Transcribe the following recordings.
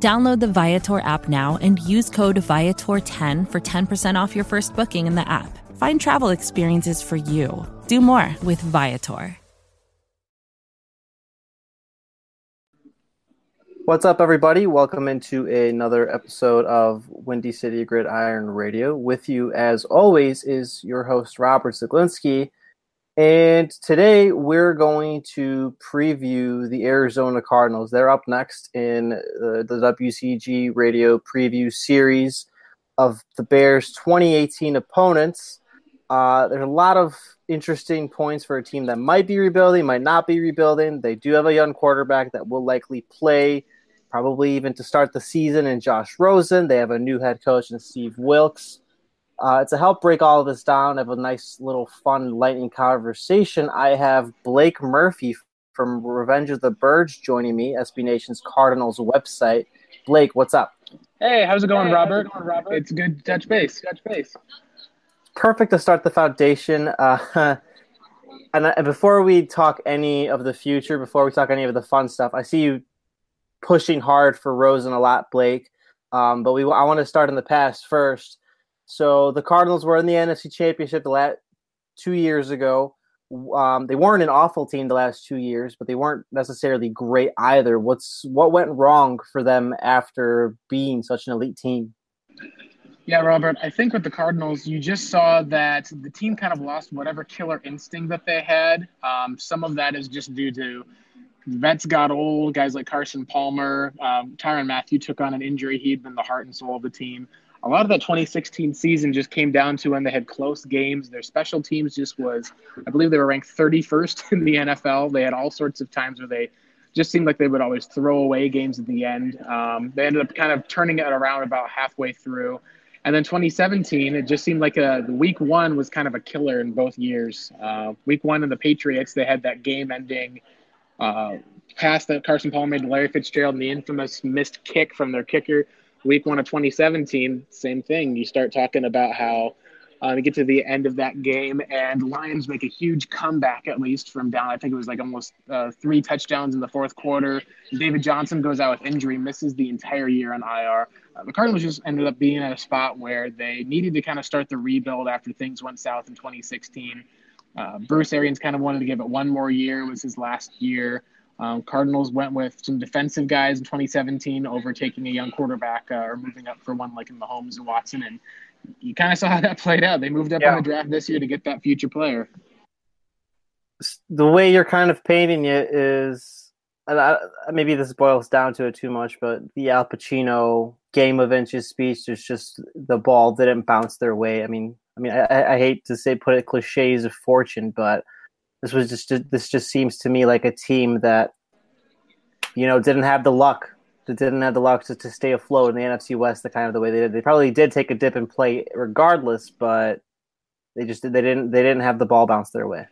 Download the Viator app now and use code Viator10 for 10% off your first booking in the app. Find travel experiences for you. Do more with Viator. What's up, everybody? Welcome into another episode of Windy City Gridiron Radio. With you, as always, is your host, Robert Zeglinski. And today we're going to preview the Arizona Cardinals. They're up next in the, the WCG radio preview series of the Bears' 2018 opponents. Uh, there's a lot of interesting points for a team that might be rebuilding, might not be rebuilding. They do have a young quarterback that will likely play, probably even to start the season, in Josh Rosen. They have a new head coach in Steve Wilks. Uh, to help break all of this down, have a nice little fun, lightning conversation. I have Blake Murphy from Revenge of the Birds joining me, SB Nation's Cardinals website. Blake, what's up? Hey, how's it going, hey, Robert? It going, Robert? It's good to touch base. Touch base. Perfect to start the foundation. Uh, and, and before we talk any of the future, before we talk any of the fun stuff, I see you pushing hard for Rosen a lot, Blake. Um, but we I want to start in the past first. So the Cardinals were in the NFC Championship the last two years ago. Um, they weren't an awful team the last two years, but they weren't necessarily great either. What's what went wrong for them after being such an elite team? Yeah, Robert, I think with the Cardinals, you just saw that the team kind of lost whatever killer instinct that they had. Um, some of that is just due to vets got old, guys like Carson Palmer, um, Tyrann Mathieu took on an injury. He'd been the heart and soul of the team a lot of that 2016 season just came down to when they had close games. Their special teams just was, I believe they were ranked 31st in the NFL. They had all sorts of times where they just seemed like they would always throw away games at the end. Um, they ended up kind of turning it around about halfway through. And then 2017, it just seemed like a, the week one was kind of a killer in both years. Uh, week one in the Patriots, they had that game ending uh, pass that Carson Palmer made to Larry Fitzgerald and the infamous missed kick from their kicker week one of 2017, same thing. You start talking about how uh, you get to the end of that game, and Lions make a huge comeback, at least from down. I think it was like almost uh, three touchdowns in the fourth quarter. David Johnson goes out with injury, misses the entire year on IR. Uh, the Cardinals just ended up being at a spot where they needed to kind of start the rebuild after things went south in 2016. Uh, Bruce Arians kind of wanted to give it one more year. It was his last year. Um, Cardinals went with some defensive guys in 2017 over taking a young quarterback uh, or moving up for one like in Mahomes and Watson. And you kind of saw how that played out. They moved up yeah. on the draft this year to get that future player. The way you're kind of painting it is, I, maybe this boils down to it too much, but the Al Pacino game of inches speech is just the ball didn't bounce their way. I mean, I mean, I, I hate to say put it cliches of fortune, but – this was just this just seems to me like a team that you know didn't have the luck that didn't have the luck to, to stay afloat in the NFC West the kind of the way they did. They probably did take a dip and play regardless, but they just they didn't they didn't have the ball bounce their way.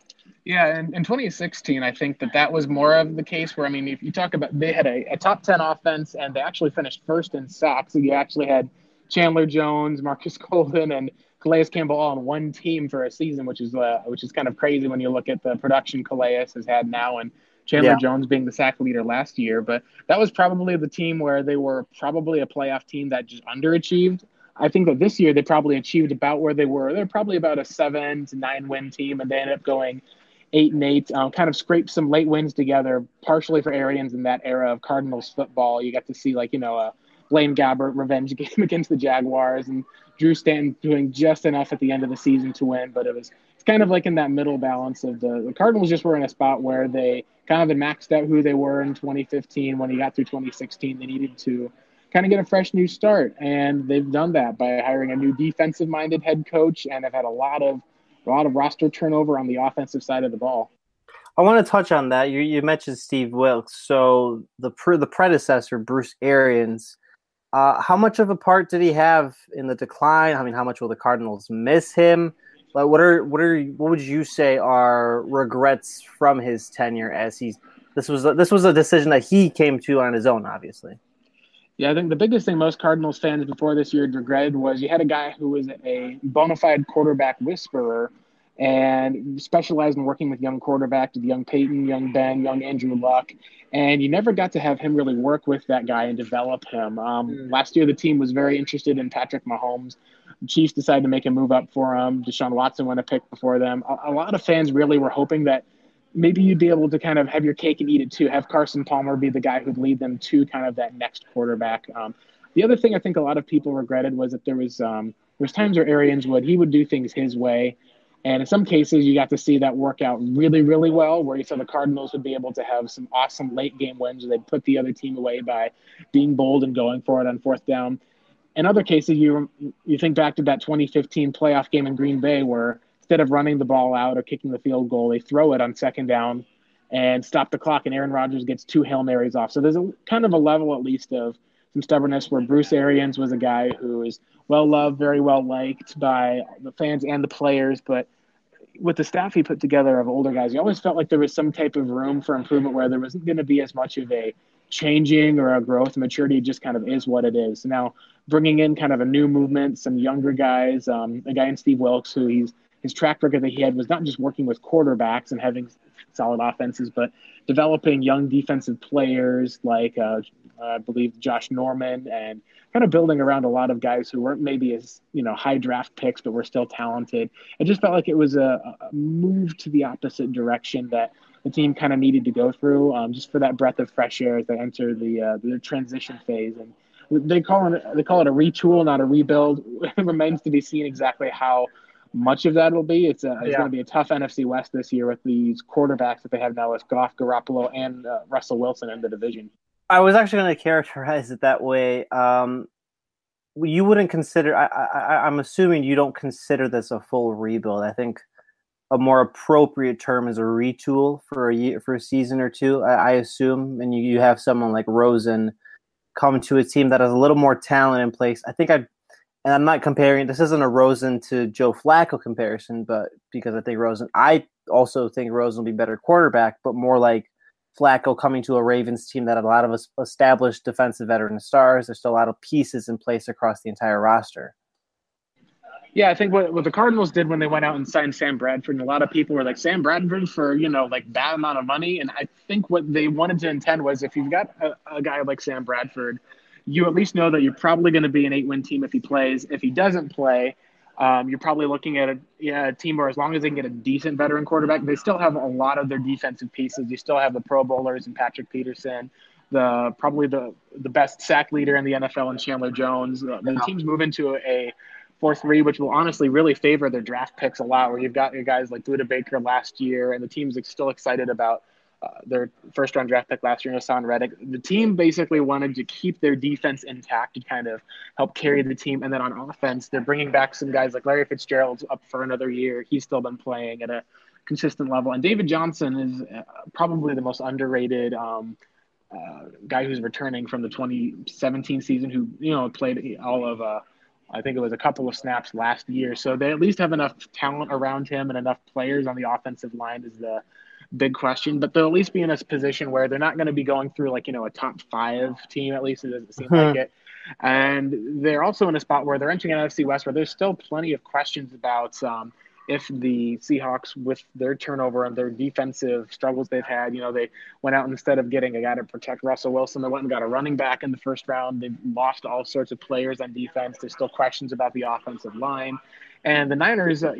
Yeah, and in 2016, I think that that was more of the case where I mean, if you talk about they had a, a top 10 offense and they actually finished first in sacks. You actually had Chandler Jones, Marcus Golden, and Calais Campbell all on one team for a season, which is uh, which is kind of crazy when you look at the production Calais has had now and Chandler yeah. Jones being the sack leader last year. But that was probably the team where they were probably a playoff team that just underachieved. I think that this year they probably achieved about where they were. They're probably about a seven to nine win team, and they ended up going eight and eight. Um, kind of scraped some late wins together, partially for Arians in that era of Cardinals football. You got to see like you know a Blaine Gabbert revenge game against the Jaguars and Drew Stanton doing just enough at the end of the season to win, but it was it's kind of like in that middle balance of the, the Cardinals just were in a spot where they kind of had maxed out who they were in 2015. When he got through 2016, they needed to kind of get a fresh new start, and they've done that by hiring a new defensive-minded head coach, and have had a lot of a lot of roster turnover on the offensive side of the ball. I want to touch on that. You, you mentioned Steve Wilks. So the the predecessor, Bruce Arians, Uh, how much of a part did he have in the decline? I mean, how much will the Cardinals miss him? Like, what are what are what would you say are regrets from his tenure as he's this was this was a decision that he came to on his own, obviously. Yeah, I think the biggest thing most Cardinals fans before this year regretted was you had a guy who was a bona fide quarterback whisperer and specialized in working with young quarterbacks, young Peyton, young Ben, young Andrew Luck. And you never got to have him really work with that guy and develop him. Um, mm. Last year, the team was very interested in Patrick Mahomes. The Chiefs decided to make a move up for him. Deshaun Watson went a pick before them. A, a lot of fans really were hoping that maybe you'd be able to kind of have your cake and eat it too. Have Carson Palmer be the guy who'd lead them to kind of that next quarterback. Um, the other thing I think a lot of people regretted was that there was um, there was times where Arians would he would do things his way and in some cases, you got to see that work out really, really well, where you saw the Cardinals would be able to have some awesome late game wins where they'd put the other team away by being bold and going for it on fourth down. In other cases, you you think back to that 2015 playoff game in Green Bay where instead of running the ball out or kicking the field goal, they throw it on second down and stop the clock, and Aaron Rodgers gets two Hail Marys off. So there's a kind of a level at least of some stubbornness where Bruce Arians was a guy who is well loved, very well liked by the fans and the players, but with the staff he put together of older guys, you always felt like there was some type of room for improvement where there wasn't going to be as much of a changing or a growth. Maturity just kind of is what it is. Now, bringing in kind of a new movement, some younger guys, um, a guy in Steve Wilks who he's his track record that he had was not just working with quarterbacks and having solid offenses, but developing young defensive players like uh, I believe Josh Norman and kind of building around a lot of guys who weren't maybe as you know high draft picks, but were still talented. It just felt like it was a, a move to the opposite direction that the team kind of needed to go through, um, just for that breath of fresh air as they enter the uh, the transition phase. And they call it they call it a retool, not a rebuild. it remains to be seen exactly how much of that will be. It's, a, it's yeah. going to be a tough NFC West this year with these quarterbacks that they have now with Goff, Garoppolo, and uh, Russell Wilson in the division. I was actually going to characterize it that way. Um, you wouldn't consider. I, I, I'm assuming you don't consider this a full rebuild. I think a more appropriate term is a retool for a year, for a season or two. I, I assume, and you, you have someone like Rosen come to a team that has a little more talent in place. I think I, and I'm not comparing. This isn't a Rosen to Joe Flacco comparison, but because I think Rosen, I also think Rosen will be better quarterback, but more like Flacco coming to a Ravens team that had a lot of established defensive veteran stars. There's still a lot of pieces in place across the entire roster. Yeah, I think what, what the Cardinals did when they went out and signed Sam Bradford, and a lot of people were like, Sam Bradford for, you know, like that amount of money. And I think what they wanted to intend was if you've got a, a guy like Sam Bradford, you at least know that you're probably going to be an eight win team if he plays. If he doesn't play, um, you're probably looking at a, yeah, a, team where as long as they can get a decent veteran quarterback, they still have a lot of their defensive pieces. You still have the Pro Bowlers and Patrick Peterson, the probably the the best sack leader in the NFL and Chandler Jones. The, teams move into a four three, which will honestly really favor their draft picks a lot. Where you've got your guys like Budda Baker last year, and the team's still excited about uh, their first round draft pick last year, Haason Reddick. The team basically wanted to keep their defense intact to kind of help carry the team. And then on offense, they're bringing back some guys like Larry Fitzgerald's up for another year. He's still been playing at a consistent level. And David Johnson is uh, probably the most underrated um, uh, guy who's returning from the 2017 season, who, you know, played all of, uh, I think it was a couple of snaps last year. So they at least have enough talent around him and enough players on the offensive line as the big question, but they'll at least be in a position where they're not going to be going through like, you know, a top five team, at least it doesn't seem like it. And they're also in a spot where they're entering NFC West where there's still plenty of questions about um, if the Seahawks, with their turnover and their defensive struggles they've had, you know, they went out instead of getting a guy to protect Russell Wilson, they went and got a running back in the first round. They've lost all sorts of players on defense. There's still questions about the offensive line. And the Niners, uh,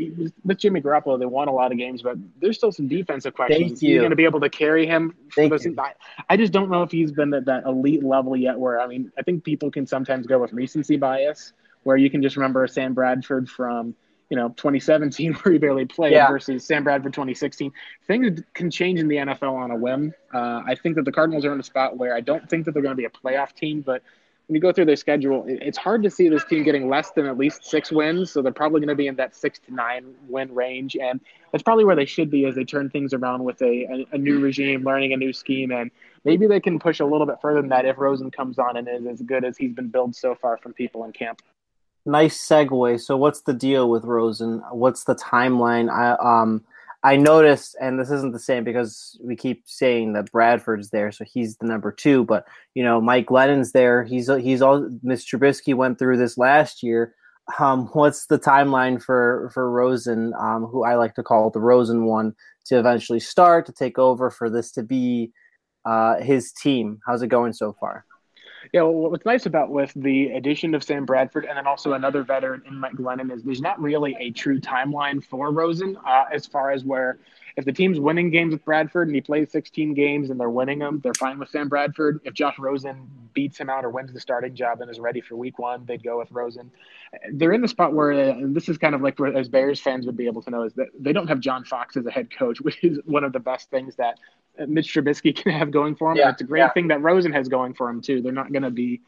with Jimmy Garoppolo, they won a lot of games, but there's still some defensive questions. Thank you. going to be able to carry him? Thank you. I, I just don't know if he's been at that elite level yet. Where I mean, I think people can sometimes go with recency bias, where you can just remember Sam Bradford from you know 2017 where he barely played yeah. versus Sam Bradford 2016. Things can change in the NFL on a whim. Uh, I think that the Cardinals are in a spot where I don't think that they're going to be a playoff team, but when you go through their schedule, it's hard to see this team getting less than at least six wins. So they're probably going to be in that six to nine win range, and that's probably where they should be as they turn things around with a, a, a new regime, learning a new scheme, and maybe they can push a little bit further than that if Rosen comes on and is as good as he's been billed so far from people in camp. Nice segue. So, what's the deal with Rosen? What's the timeline? I um I noticed, and this isn't the same because we keep saying that Bradford's there, so he's the number two. But you know, Mike Glennon's there. He's he's all. Mitch Trubisky went through this last year. Um, what's the timeline for for Rosen, um, who I like to call the Rosen one, to eventually start to take over for this to be uh, his team? How's it going so far? Yeah, well, what's nice about with the addition of Sam Bradford and then also another veteran in Mike Glennon is there's not really a true timeline for Rosen uh, as far as where if the team's winning games with Bradford and he plays 16 games and they're winning them, they're fine with Sam Bradford. If Josh Rosen beats him out or wins the starting job and is ready for week one, they'd go with Rosen. They're in the spot where, and this is kind of like where as Bears fans would be able to know, is that they don't have John Fox as a head coach, which is one of the best things that uh, Mitch Trubisky can have going for him. Yeah, it's a great yeah. thing that Rosen has going for him too. They're not going to be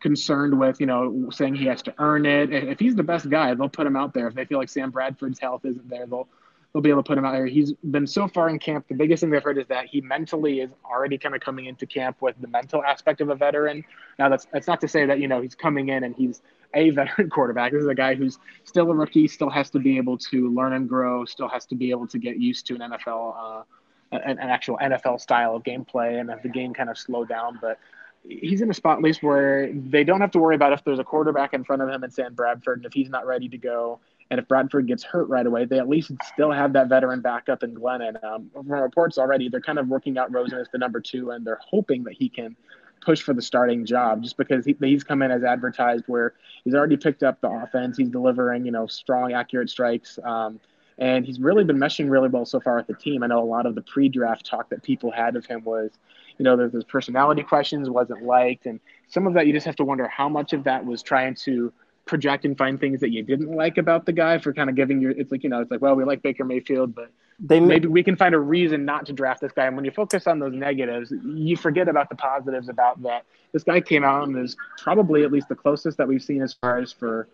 concerned with you know saying he has to earn it. If he's the best guy, they'll put him out there. If they feel like Sam Bradford's health isn't there, they'll they'll be able to put him out there. He's been so far in camp. The biggest thing they've heard is that he mentally is already kind of coming into camp with the mental aspect of a veteran. Now that's that's not to say that you know he's coming in and he's a veteran quarterback. This is a guy who's still a rookie, still has to be able to learn and grow, still has to be able to get used to an NFL. Uh, an, an actual NFL style of gameplay and have the game kind of slow down. But he's in a spot at least where they don't have to worry about if there's a quarterback in front of him and Sam Bradford, and if he's not ready to go, and if Bradford gets hurt right away, they at least still have that veteran backup in Glennon. Um, from reports already, they're kind of working out Rosen as the number two, and they're hoping that he can push for the starting job just because he, he's come in as advertised where he's already picked up the offense. He's delivering, you know, strong, accurate strikes. Um, and he's really been meshing really well so far with the team. I know a lot of the pre-draft talk that people had of him was, you know, there's personality questions, wasn't liked, and some of that you just have to wonder how much of that was trying to project and find things that you didn't like about the guy for kind of giving your. It's like you know, it's like well, we like Baker Mayfield, but they maybe we can find a reason not to draft this guy. And when you focus on those negatives, you forget about the positives about that. This guy came out and is probably at least the closest that we've seen as far as for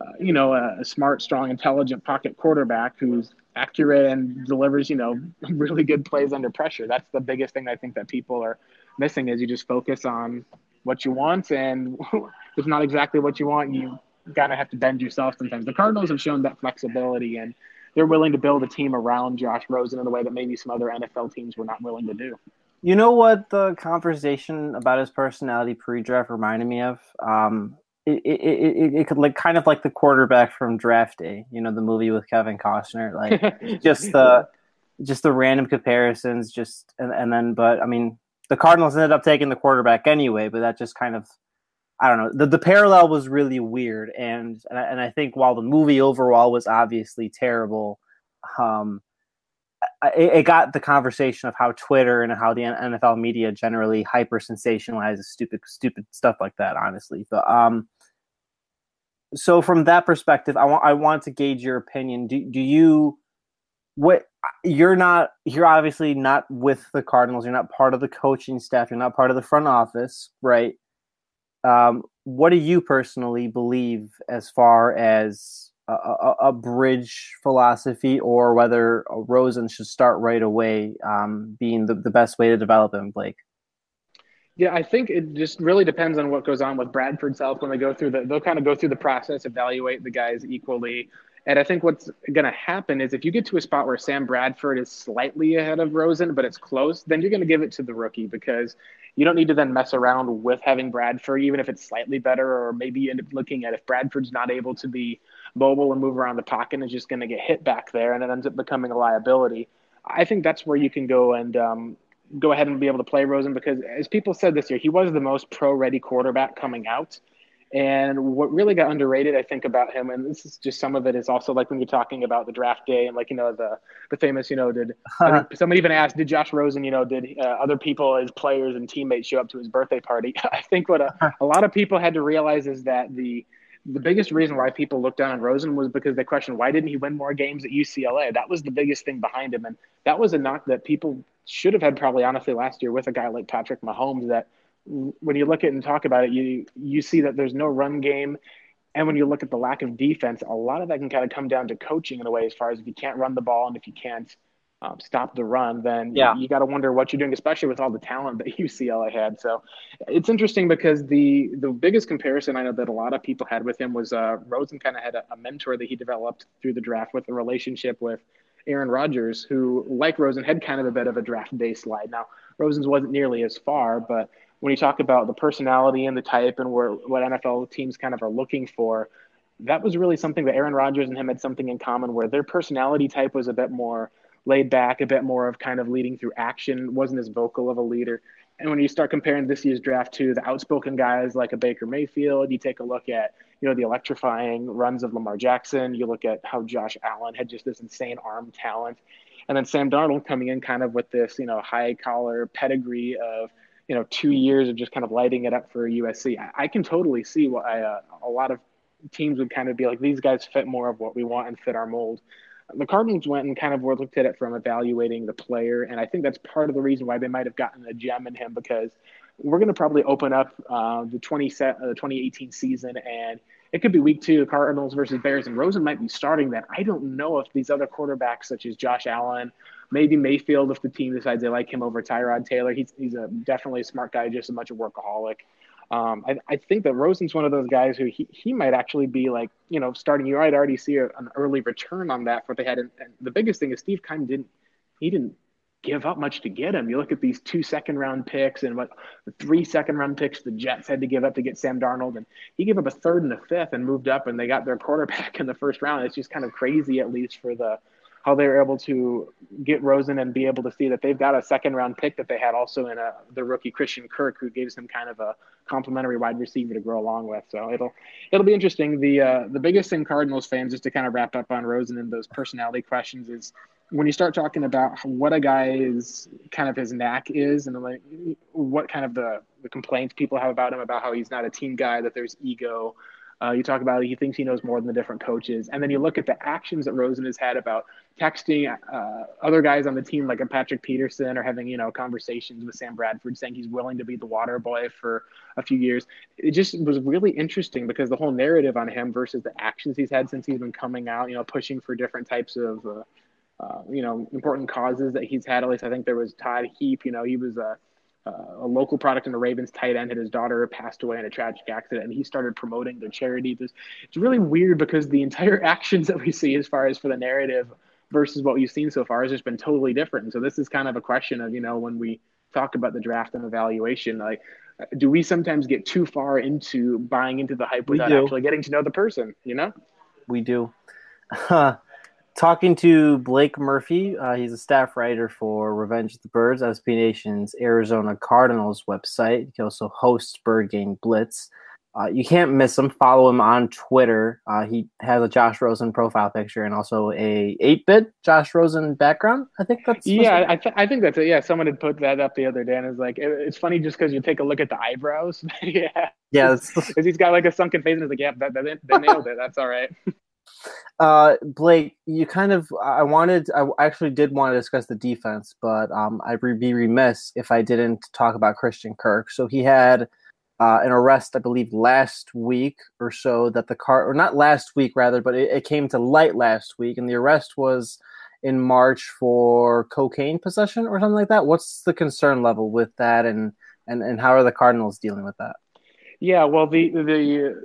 uh, you know, a, a, smart, strong, intelligent pocket quarterback who's accurate and delivers, you know, really good plays under pressure. That's the biggest thing I think that people are missing is you just focus on what you want, and if it's not exactly what you want, you of have to bend yourself sometimes. The Cardinals have shown that flexibility, and they're willing to build a team around Josh Rosen in a way that maybe some other NFL teams were not willing to do. You know what the conversation about his personality pre-draft reminded me of? Um, it, it, it, it could like kind of like the quarterback from Draft Day, you know, the movie with Kevin Costner, like just the just the random comparisons, just and, and then but I mean the Cardinals ended up taking the quarterback anyway, but that just kind of I don't know. The the parallel was really weird, and and I, and I think while the movie overall was obviously terrible, um, it, it, got the conversation of how Twitter and how the NFL media generally hyper sensationalizes stupid stupid stuff like that. Honestly, but um, so from that perspective, I want I want to gauge your opinion. Do do you what you're not you're obviously not with the Cardinals. You're not part of the coaching staff. You're not part of the front office, right? Um, what do you personally believe as far as a, a, a bridge philosophy, or whether Rosen should start right away, um, being the, the best way to develop him, Blake? Yeah, I think it just really depends on what goes on with Bradford's health when they go through the. They'll kind of go through the process, evaluate the guys equally, and I think what's going to happen is if you get to a spot where Sam Bradford is slightly ahead of Rosen, but it's close, then you're going to give it to the rookie because you don't need to then mess around with having Bradford, even if it's slightly better, or maybe you end up looking at if Bradford's not able to be mobile and move around the pocket and is just going to get hit back there, and it ends up becoming a liability. I think that's where you can go and um, go ahead and be able to play Rosen because, as people said this year, he was the most pro-ready quarterback coming out. And what really got underrated, I think, about him, and this is just some of it, is also like when you're talking about the draft day and like you know the the famous, you know, did someone even asked, did Josh Rosen, you know, did uh, other people, as players and teammates, show up to his birthday party? I think what a, a lot of people had to realize is that the the biggest reason why people looked down on Rosen was because they questioned why didn't he win more games at UCLA? That was the biggest thing behind him, and that was a knock that people should have had probably honestly last year with a guy like Patrick Mahomes that when you look at and talk about it, you you see that there's no run game. And when you look at the lack of defense, a lot of that can kind of come down to coaching in a way, as far as if you can't run the ball and if you can't um, stop the run, then yeah. you, you got to wonder what you're doing, especially with all the talent that UCLA had. So it's interesting because the the biggest comparison I know that a lot of people had with him was uh, Rosen kind of had a, a, mentor that he developed through the draft with a relationship with Aaron Rodgers, who, like Rosen, had kind of a bit of a draft day slide. Now, Rosen's wasn't nearly as far, but when you talk about the personality and the type and where what NFL teams kind of are looking for, that was really something that Aaron Rodgers and him had something in common where their personality type was a bit more – laid back, a bit more of kind of leading through action, wasn't as vocal of a leader. And when you start comparing this year's draft to the outspoken guys like a Baker Mayfield, you take a look at, you know, the electrifying runs of Lamar Jackson. You look at how Josh Allen had just this insane arm talent. And then Sam Darnold coming in kind of with this, you know, high collar pedigree of, you know, two years of just kind of lighting it up for USC. I, I can totally see why uh, a lot of teams would kind of be like, these guys fit more of what we want and fit our mold the Cardinals went and kind of looked at it from evaluating the player, and I think that's part of the reason why they might have gotten a gem in him because we're going to probably open up uh, the 20 set, uh, 2018 season, and it could be week two, Cardinals versus Bears, and Rosen might be starting that. I don't know if these other quarterbacks, such as Josh Allen, maybe Mayfield, if the team decides they like him over Tyrod Taylor, he's he's a definitely a smart guy, just a much of workaholic. Um, I, I, think that Rosen's one of those guys who he, he might actually be like, you know, starting. You might already see a, an early return on that for what they had. And, and the biggest thing is Steve Keim didn't he didn't give up much to get him. You look at these two second round picks and what the three second round picks the Jets had to give up to get Sam Darnold, and he gave up a third and a fifth and moved up, and they got their quarterback in the first round. It's just kind of crazy, at least for the how they were able to get Rosen and be able to see that they've got a second round pick that they had also in a, the rookie Christian Kirk, who gives him kind of a complimentary wide receiver to grow along with. So it'll it'll be interesting. The uh, the biggest thing Cardinals fans, just to kind of wrap up on Rosen and those personality questions, is when you start talking about what a guy's kind of his knack is, and like what kind of the the complaints people have about him about how he's not a team guy, that there's ego uh, you talk about he thinks he knows more than the different coaches, and then you look at the actions that Rosen has had about texting uh, other guys on the team, like a Patrick Peterson, or having you know conversations with Sam Bradford, saying he's willing to be the water boy for a few years. It just was really interesting because the whole narrative on him versus the actions he's had since he's been coming out, you know, pushing for different types of. Uh, uh, you know, important causes that he's had. At least I think there was Todd Heap. You know, he was a uh, a local product in the Ravens tight end and his daughter passed away in a tragic accident and he started promoting their charity. It's, it's really weird because the entire actions that we see as far as for the narrative versus what we've seen so far has just been totally different. And so this is kind of a question of, you know, when we talk about the draft and evaluation, like, do we sometimes get too far into buying into the hype without actually getting to know the person, you know? We do. talking to Blake Murphy. Uh, he's a staff writer for Revenge of the Birds, SB Nation's Arizona Cardinals website. He also hosts Bird Gang Blitz. Uh, you can't miss him. Follow him on Twitter. Uh, he has a Josh Rosen profile picture and also a 8-bit Josh Rosen background. I think that's yeah. I, th- I think that's it. Yeah, someone had put that up the other day, and it's like it, it's funny just because you take a look at the eyebrows. yeah, yeah, because he's got like a sunken face, and it's like, yeah, that, that, they nailed it. That's all right. Uh, Blake, you kind of, I wanted, I actually did want to discuss the defense, but um, I'd be remiss if I didn't talk about Christian Kirk. So he had uh, an arrest, I believe, last week or so that the car, or not last week rather, but it, it came to light last week, and the arrest was in March for cocaine possession or something like that. What's the concern level with that, and and and how are the Cardinals dealing with that? Yeah, well, the the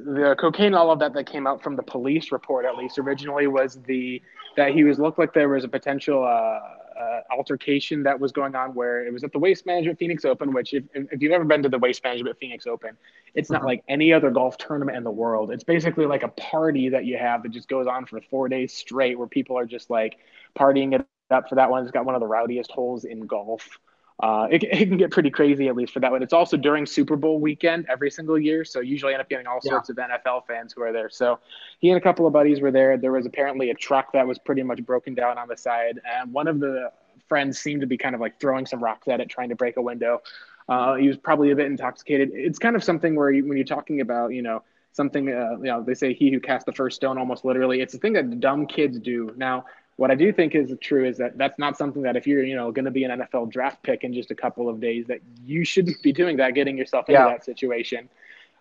the cocaine, all of that that came out from the police report, at least originally, was the that he was looked like there was a potential uh, uh, altercation that was going on where it was at the Waste Management Phoenix Open. Which, if, if you've ever been to the Waste Management Phoenix Open, it's not uh-huh. like any other golf tournament in the world. It's basically like a party that you have that just goes on for four days straight, where people are just like partying it up. For that one, it's got one of the rowdiest holes in golf uh, it, it, can get pretty crazy at least for that one. It's also during Super Bowl weekend every single year, so usually end up getting all yeah. sorts of NFL fans who are there. So he and a couple of buddies were there. There was apparently a truck that was pretty much broken down on the side, and one of the friends seemed to be kind of like throwing some rocks at it, trying to break a window. Uh, he was probably a bit intoxicated. It's kind of something where you, when you're talking about, you know, something, uh, you know, they say he who cast the first stone almost literally. It's a thing that dumb kids do. Now, What I do think is true is that that's not something that if you're, you know, going to be an NFL draft pick in just a couple of days, that you shouldn't be doing that, getting yourself into yeah. that situation.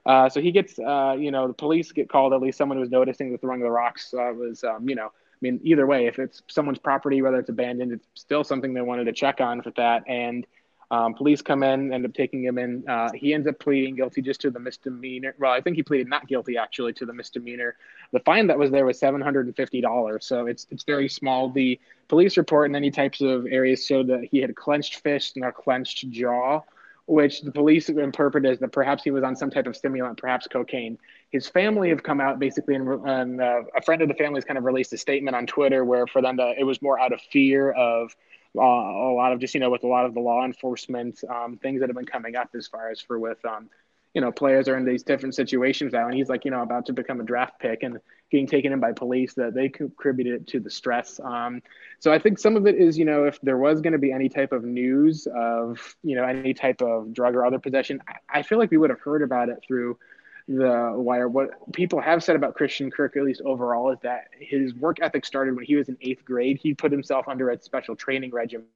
Uh, so he gets, uh, you know, the police get called. At least someone was noticing the throwing of the rocks uh, was, um, you know, I mean, either way, if it's someone's property, whether it's abandoned, it's still something they wanted to check on for that. And um, police come in, end up taking him in. Uh, he ends up pleading guilty just to the misdemeanor. Well, I think he pleaded not guilty actually to the misdemeanor. The fine that was there was seven hundred and fifty dollars, so it's it's very small. The police report in any types of areas showed that he had clenched fist and a clenched jaw, which the police interpreted as that perhaps he was on some type of stimulant, perhaps cocaine. His family have come out basically, and, and uh, a friend of the family has kind of released a statement on Twitter where for them to, it was more out of fear of uh, a lot of just you know with a lot of the law enforcement um, things that have been coming up as far as for with um, you know players are in these different situations now and he's like you know about to become a draft pick and getting taken in by police that they contributed to the stress. Um, so i think some of it is you know if there was going to be any type of news of you know any type of drug or other possession I, I feel like we would have heard about it through the wire. What people have said about Christian Kirk, at least overall, is that his work ethic started when he was in eighth grade. He put himself under a special training regimen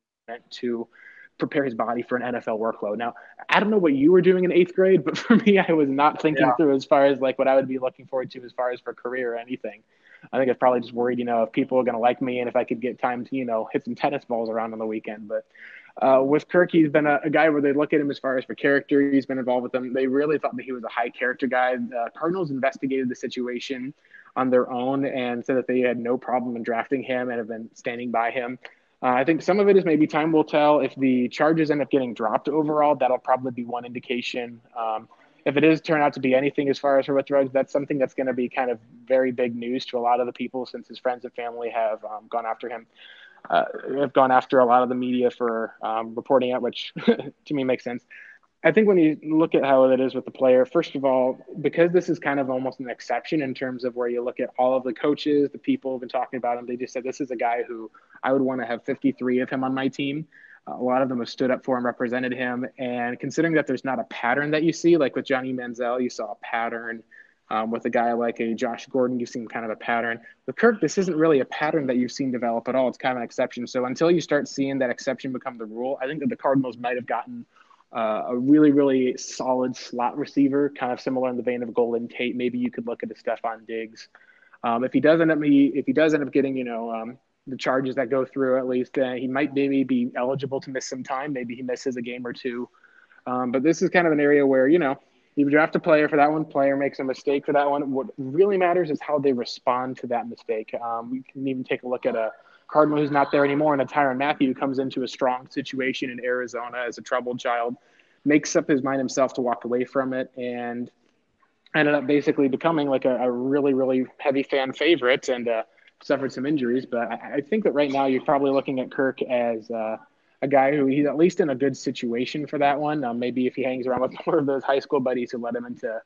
to prepare his body for an NFL workload. Now, I don't know what you were doing in eighth grade, but for me, I was not thinking yeah. through as far as like what I would be looking forward to as far as for career or anything. I think I was probably just worried, you know, if people are going to like me and if I could get time to, you know, hit some tennis balls around on the weekend. But uh, with Kirk, he's been a, a, guy where they look at him as far as for character. He's been involved with them. They really thought that he was a high character guy. The Cardinals investigated the situation on their own and said that they had no problem in drafting him and have been standing by him. Uh, I think some of it is maybe time will tell. If the charges end up getting dropped overall, that'll probably be one indication. Um, if it is turn out to be anything as far as with drugs, that's something that's going to be kind of very big news to a lot of the people since his friends and family have um, gone after him uh, have gone after a lot of the media for um, reporting it, which to me makes sense. I think when you look at how it is with the player, first of all, because this is kind of almost an exception in terms of where you look at all of the coaches, the people who've been talking about him, they just said this is a guy who I would want to have 53 of him on my team. A lot of them have stood up for him, represented him, and considering that there's not a pattern that you see, like with Johnny Manziel, you saw a pattern um, with a guy like a Josh Gordon, you've seen kind of a pattern. With Kirk, this isn't really a pattern that you've seen develop at all. It's kind of an exception. So until you start seeing that exception become the rule, I think that the Cardinals might have gotten uh, a really, really solid slot receiver, kind of similar in the vein of Golden Tate. Maybe you could look at a Stefon Diggs. Um, if he does end up if he does end up getting, you know, um, the charges that go through, at least uh, he might maybe be eligible to miss some time. Maybe he misses a game or two. Um, but this is kind of an area where you know you draft a player for that one player makes a mistake for that one. What really matters is how they respond to that mistake. Um, we can even take a look at a cardinal who's not there anymore and a tyrann Mathieu comes into a strong situation in arizona as a troubled child makes up his mind himself to walk away from it and ended up basically becoming like a, a really really heavy fan favorite and uh, suffered some injuries. But I, I, think that right now you're probably looking at kirk as uh, a guy who he's at least in a good situation for that one. Um, maybe if he hangs around with more of those high school buddies who let him into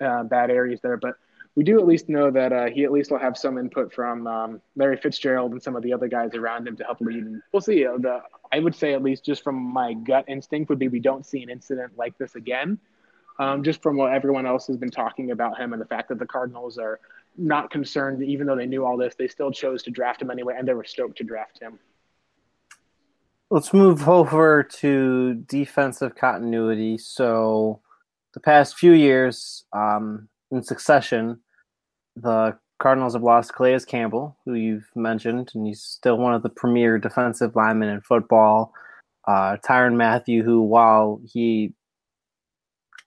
uh, bad areas there, but we do at least know that uh, he at least will have some input from um, Larry Fitzgerald and some of the other guys around him to help lead. And we'll see. Uh, the I would say at least just from my gut instinct would be we don't see an incident like this again. Um, just from what everyone else has been talking about him and the fact that the Cardinals are not concerned, even though they knew all this, they still chose to draft him anyway, and they were stoked to draft him. Let's move over to defensive continuity. So, the past few years, um, in succession, the Cardinals have lost Calais Campbell, who you've mentioned, and he's still one of the premier defensive linemen in football. Uh, Tyrann Mathieu, who while he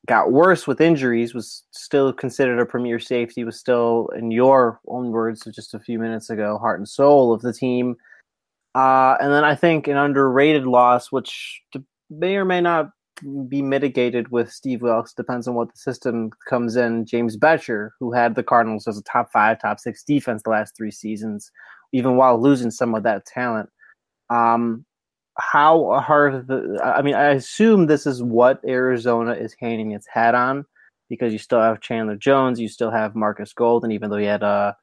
got worse with injuries, was still considered a premier safety, was still, in your own words, just a few minutes ago, heart and soul of the team. Uh, and then I think an underrated loss, which may or may not be mitigated with Steve Wilks, depends on what the system comes in. James Bettcher, who had the Cardinals as a top five, top six defense the last three seasons, even while losing some of that talent. Um, how hard I mean, I assume this is what Arizona is hanging its hat on because you still have Chandler Jones, you still have Marcus Golden, even though he had a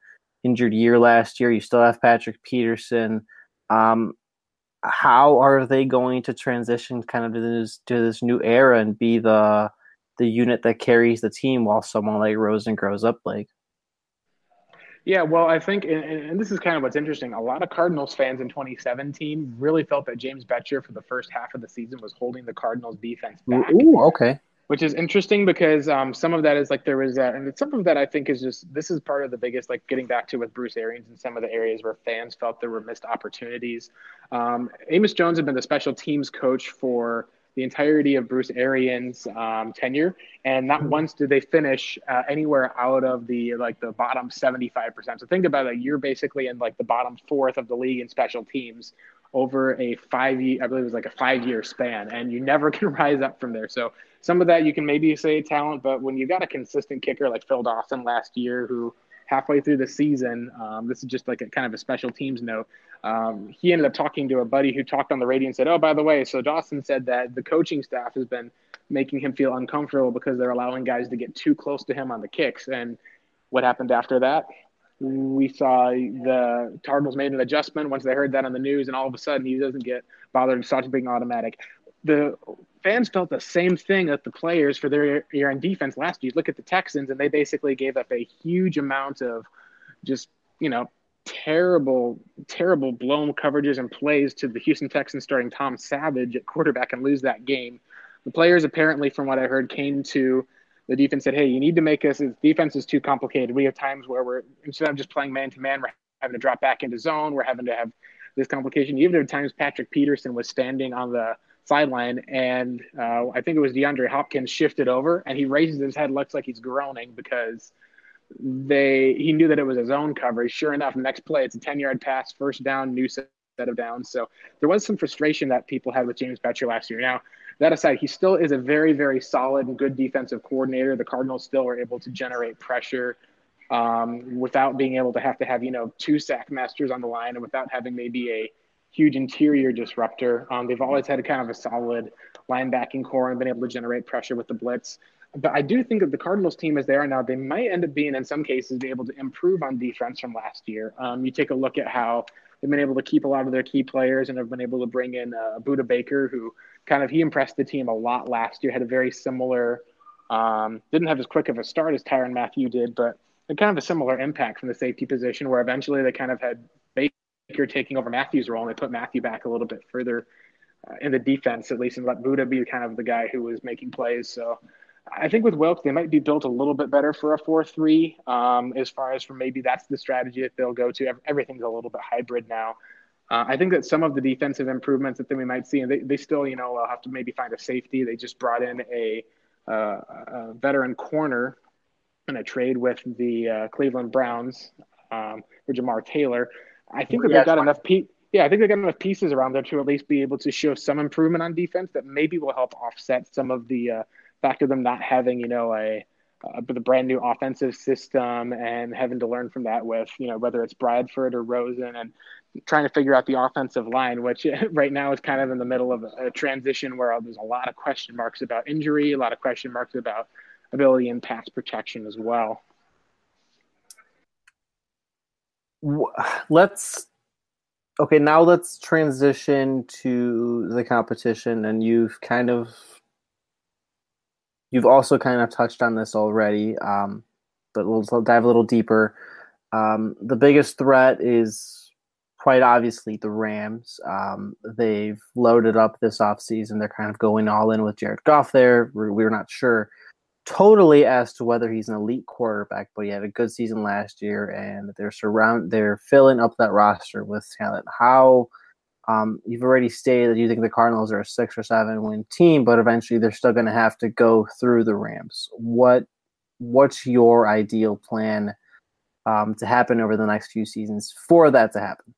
injured year last year, you still have Patrick Peterson. Um, how are they going to transition kind of to this to this new era and be the the unit that carries the team while someone like Rosen grows up like? Yeah, well, I think, and, and, this is kind of what's interesting. A lot of Cardinals fans in 2017 really felt that James Bettcher for the first half of the season was holding the Cardinals defense back. Ooh, okay. Which is interesting because um, some of that is like there was, uh, and some of that I think is just this is part of the biggest, like getting back to with Bruce Arians and some of the areas where fans felt there were missed opportunities. Um, Amos Jones had been the special teams coach for the entirety of Bruce Arians' um, tenure, and not mm-hmm. once did they finish uh, anywhere out of the like the bottom seventy five percent. So think about it: you're basically in like the bottom fourth of the league in special teams over a five year, I believe it was like a five year span, and you never can rise up from there. So some of that you can maybe say talent, but when you got a consistent kicker like Phil Dawson last year, who halfway through the season, um, this is just like a kind of a special teams note. Um, he ended up talking to a buddy who talked on the radio and said, "Oh, by the way, so Dawson said that the coaching staff has been making him feel uncomfortable because they're allowing guys to get too close to him on the kicks." And what happened after that? We saw the Cardinals made an adjustment once they heard that on the news, and all of a sudden he doesn't get bothered and starts being automatic. The fans felt the same thing at the players for their year on defense last year. Look at the Texans, and they basically gave up a huge amount of just you know terrible, terrible blown coverages and plays to the Houston Texans starting Tom Savage at quarterback and lose that game. The players apparently, from what I heard, came to the defense said, "Hey, you need to make us. Defense is too complicated. We have times where we're instead of just playing man to man, we're having to drop back into zone. We're having to have this complication. Even at times, Patrick Peterson was standing on the sideline, and uh, I think it was DeAndre Hopkins shifted over, and he raises his head, looks like he's groaning because." they he knew that it was a zone coverage. Sure enough, next play it's a 10 yard pass, first down, new set of downs. So there was some frustration that people had with James Bettcher last year. Now, that aside, he still is a very, very solid and good defensive coordinator. The Cardinals still are able to generate pressure um, without being able to have to have, you know, two sack masters on the line and without having maybe a huge interior disruptor. Um, they've always had a kind of a solid linebacking core and been able to generate pressure with the blitz. But I do think that the Cardinals team as they are now, they might end up being in some cases be able to improve on defense from last year. Um, you take a look at how they've been able to keep a lot of their key players and have been able to bring in uh, Budda Baker, who kind of he impressed the team a lot last year. Had a very similar, um, didn't have as quick of a start as Tyrann Mathieu did, but kind of a similar impact from the safety position, where eventually they kind of had Baker taking over Mathieu's role, and they put Matthew back a little bit further uh, in the defense, at least, and let Budda be kind of the guy who was making plays. So I think with Wilks, they might be built a little bit better for a 4 3 um, as far as for maybe that's the strategy that they'll go to. Everything's a little bit hybrid now. Uh, I think that some of the defensive improvements that we might see, and they, they still, you know, have to maybe find a safety. They just brought in a, uh, a veteran corner in a trade with the uh, Cleveland Browns um, for Jamar Taylor. I think that they've got enough. Pe- yeah, I think they've got enough pieces around there to at least be able to show some improvement on defense that maybe will help offset some of the fact of them not having, you know, a, a the brand new offensive system and having to learn from that with, you know, whether it's Bradford or Rosen and trying to figure out the offensive line, which right now is kind of in the middle of a, transition where there's a lot of question marks about injury, a lot of question marks about ability and pass protection as well. Let's okay. Now let's transition to the competition, and you've kind of You've also kind of touched on this already, um, but we'll dive a little deeper. Um, the biggest threat is quite obviously the Rams. Um, they've loaded up this offseason. They're kind of going all in with Jared Goff there. We're, we're not sure totally as to whether he's an elite quarterback, but he had a good season last year, and they're surround they're filling up that roster with talent. How um, you've already stated that you think the Cardinals are a six or seven win team, but eventually they're still going to have to go through the Rams. What what's your ideal plan um, to happen over the next few seasons for that to happen?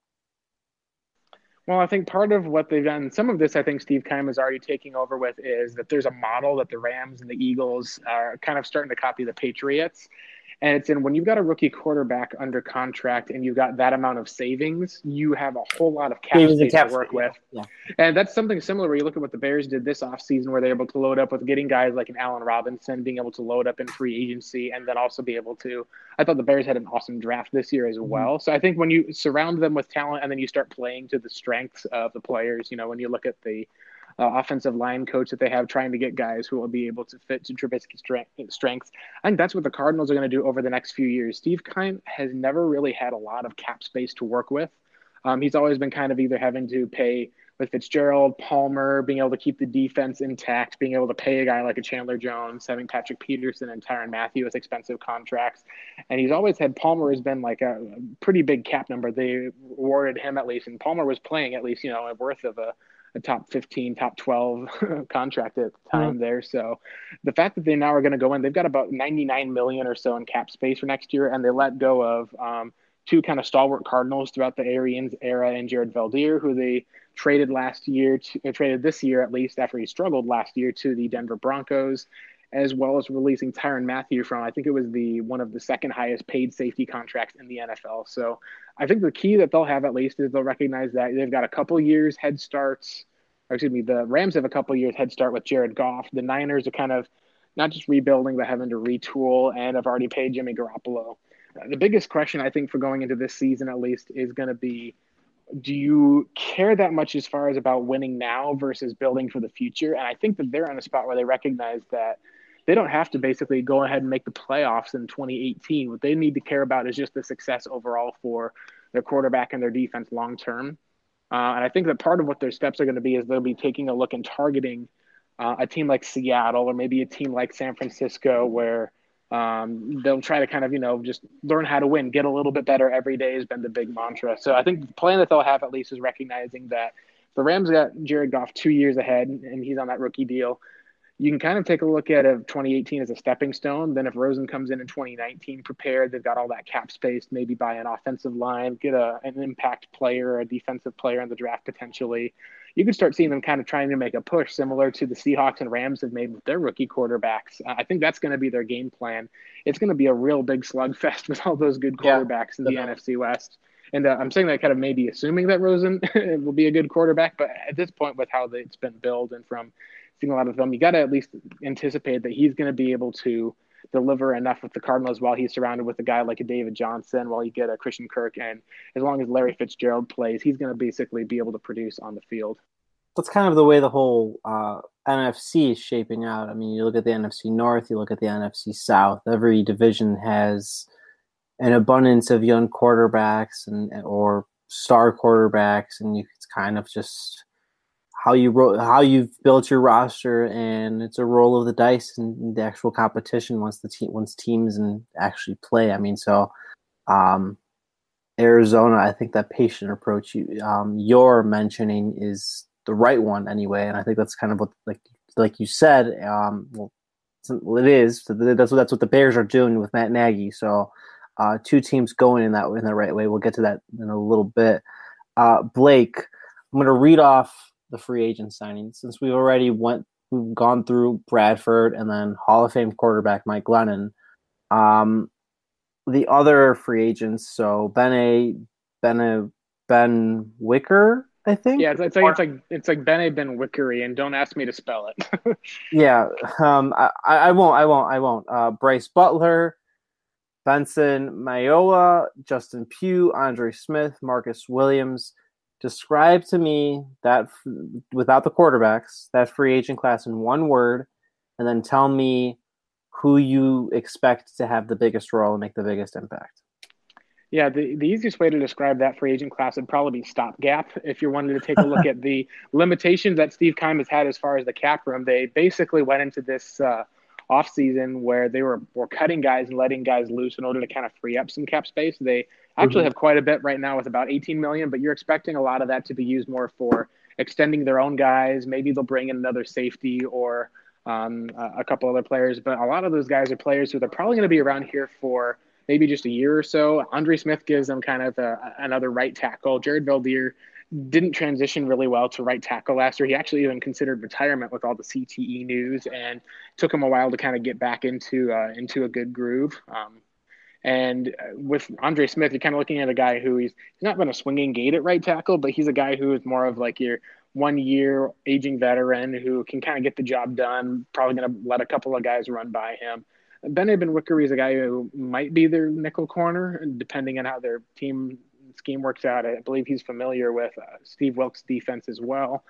Well, I think part of what they've done, some of this I think Steve Keim is already taking over with, is that there's a model that the Rams and the Eagles are kind of starting to copy the Patriots. And it's in when you've got a rookie quarterback under contract and you've got that amount of savings, you have a whole lot of cap space to work with. Yeah. And that's something similar where you look at what the Bears did this offseason, where they're able to load up with getting guys like an Allen Robinson, being able to load up in free agency, and then also be able to. I thought the Bears had an awesome draft this year as mm-hmm. well. So I think when you surround them with talent and then you start playing to the strengths of the players, you know, when you look at the uh, offensive line coach that they have trying to get guys who will be able to fit to Trubisky's strength, strengths. I think that's what the Cardinals are going to do over the next few years. Steve Keim has never really had a lot of cap space to work with. Um, he's always been kind of either having to pay with Fitzgerald, Palmer, being able to keep the defense intact, being able to pay a guy like a Chandler Jones, having Patrick Peterson and Tyrann Mathieu with expensive contracts. And he's always had Palmer has been like a, a pretty big cap number. They awarded him at least, and Palmer was playing at least, you know, a worth of a, a top 15, top 12 contract at the time mm-hmm. there. So the fact that they now are going to go in, they've got about 99 million or so in cap space for next year, and they let go of um, two kind of stalwart Cardinals throughout the Arians era and Jared Veldheer, who they traded last year, to, uh, traded this year at least after he struggled last year to the Denver Broncos, as well as releasing Tyrann Mathieu from I think it was the one of the second highest paid safety contracts in the NFL. So I think the key that they'll have at least is they'll recognize that they've got a couple years head starts. Excuse me, the Rams have a couple years head start with Jared Goff. The Niners are kind of not just rebuilding, but having to retool and have already paid Jimmy Garoppolo. Uh, the biggest question I think for going into this season at least is going to be do you care that much as far as about winning now versus building for the future? And I think that they're in a spot where they recognize that they don't have to basically go ahead and make the playoffs in 2018. What they need to care about is just the success overall for their quarterback and their defense long term. Uh, and I think that part of what their steps are going to be is they'll be taking a look and targeting uh, a team like Seattle or maybe a team like San Francisco where um, they'll try to kind of you know just learn how to win, get a little bit better every day has been the big mantra. So I think the plan that they'll have at least is recognizing that the Rams got Jared Goff two years ahead, and he's on that rookie deal. You can kind of take a look at 2018 as a stepping stone. Then if Rosen comes in in 2019 prepared, they've got all that cap space, maybe buy an offensive line, get a, an impact player, a defensive player in the draft potentially you could start seeing them kind of trying to make a push similar to the Seahawks and Rams have made with their rookie quarterbacks. I think that's going to be their game plan. It's going to be a real big slugfest with all those good quarterbacks yeah, in the NFC West. And uh, I'm saying that kind of maybe assuming that Rosen will be a good quarterback, but at this point, with how it's been built and from a lot of them, you got to at least anticipate that he's going to be able to deliver enough with the Cardinals while he's surrounded with a guy like a David Johnson, while you get a Christian Kirk, and as long as Larry Fitzgerald plays, he's going to basically be able to produce on the field. That's kind of the way the whole uh, NFC is shaping out. I mean, you look at the NFC North, you look at the NFC South. Every division has an abundance of young quarterbacks and or star quarterbacks, and you, it's kind of just how you how you've built your roster, and it's a roll of the dice in, the actual competition once the team once teams and actually play. I mean, so um, Arizona, I think that patient approach you um, you're mentioning is the right one anyway, and I think that's kind of what like like you said. Um, well, it is. That's what that's what the Bears are doing with Matt Nagy. So, uh, two teams going in that in the right way. We'll get to that in a little bit. Uh, Blake, I'm going to read off the free agent signing since we've already went we've gone through Bradford and then Hall of Fame quarterback Mike Glennon. Um, the other free agents, so Ben A, Ben A, Ben Wicker, I think. Yeah, it's, it's like it's like it's like Ben A Benwikere, and don't ask me to spell it. yeah, um, I, I won't, I won't, I won't. Uh, Brice Butler, Benson Mayowa, Justin Pugh, Andre Smith, Marcus Williams, describe to me that without the quarterbacks that free agent class in one word and then tell me who you expect to have the biggest role and make the biggest impact. Yeah the, the easiest way to describe that free agent class would probably be stopgap if you're wanting to take a look at the limitations that steve keim has had as far as the cap room. They basically went into this uh, offseason where they were, were cutting guys and letting guys loose in order to kind of free up some cap space they actually mm-hmm. have quite a bit right now with about 18 million, but you're expecting a lot of that to be used more for extending their own guys. Maybe they'll bring in another safety or um, a couple other players, but a lot of those guys are players who they're probably going to be around here for maybe just a year or so. Andre Smith gives them kind of a, another right tackle. Jared Veldheer didn't transition really well to right tackle last year. He actually even considered retirement with all the CTE news, and took him a while to kind of get back into uh, into a good groove. Um, and uh, with Andre Smith, you're kind of looking at a guy who he's, he's not been a swinging gate at right tackle, but he's a guy who is more of like your one year aging veteran who can kind of get the job done, probably going to let a couple of guys run by him. Benwikere is a guy who might be their nickel corner, depending on how their team scheme works out. I believe he's familiar with uh, Steve Wilks' defense as well.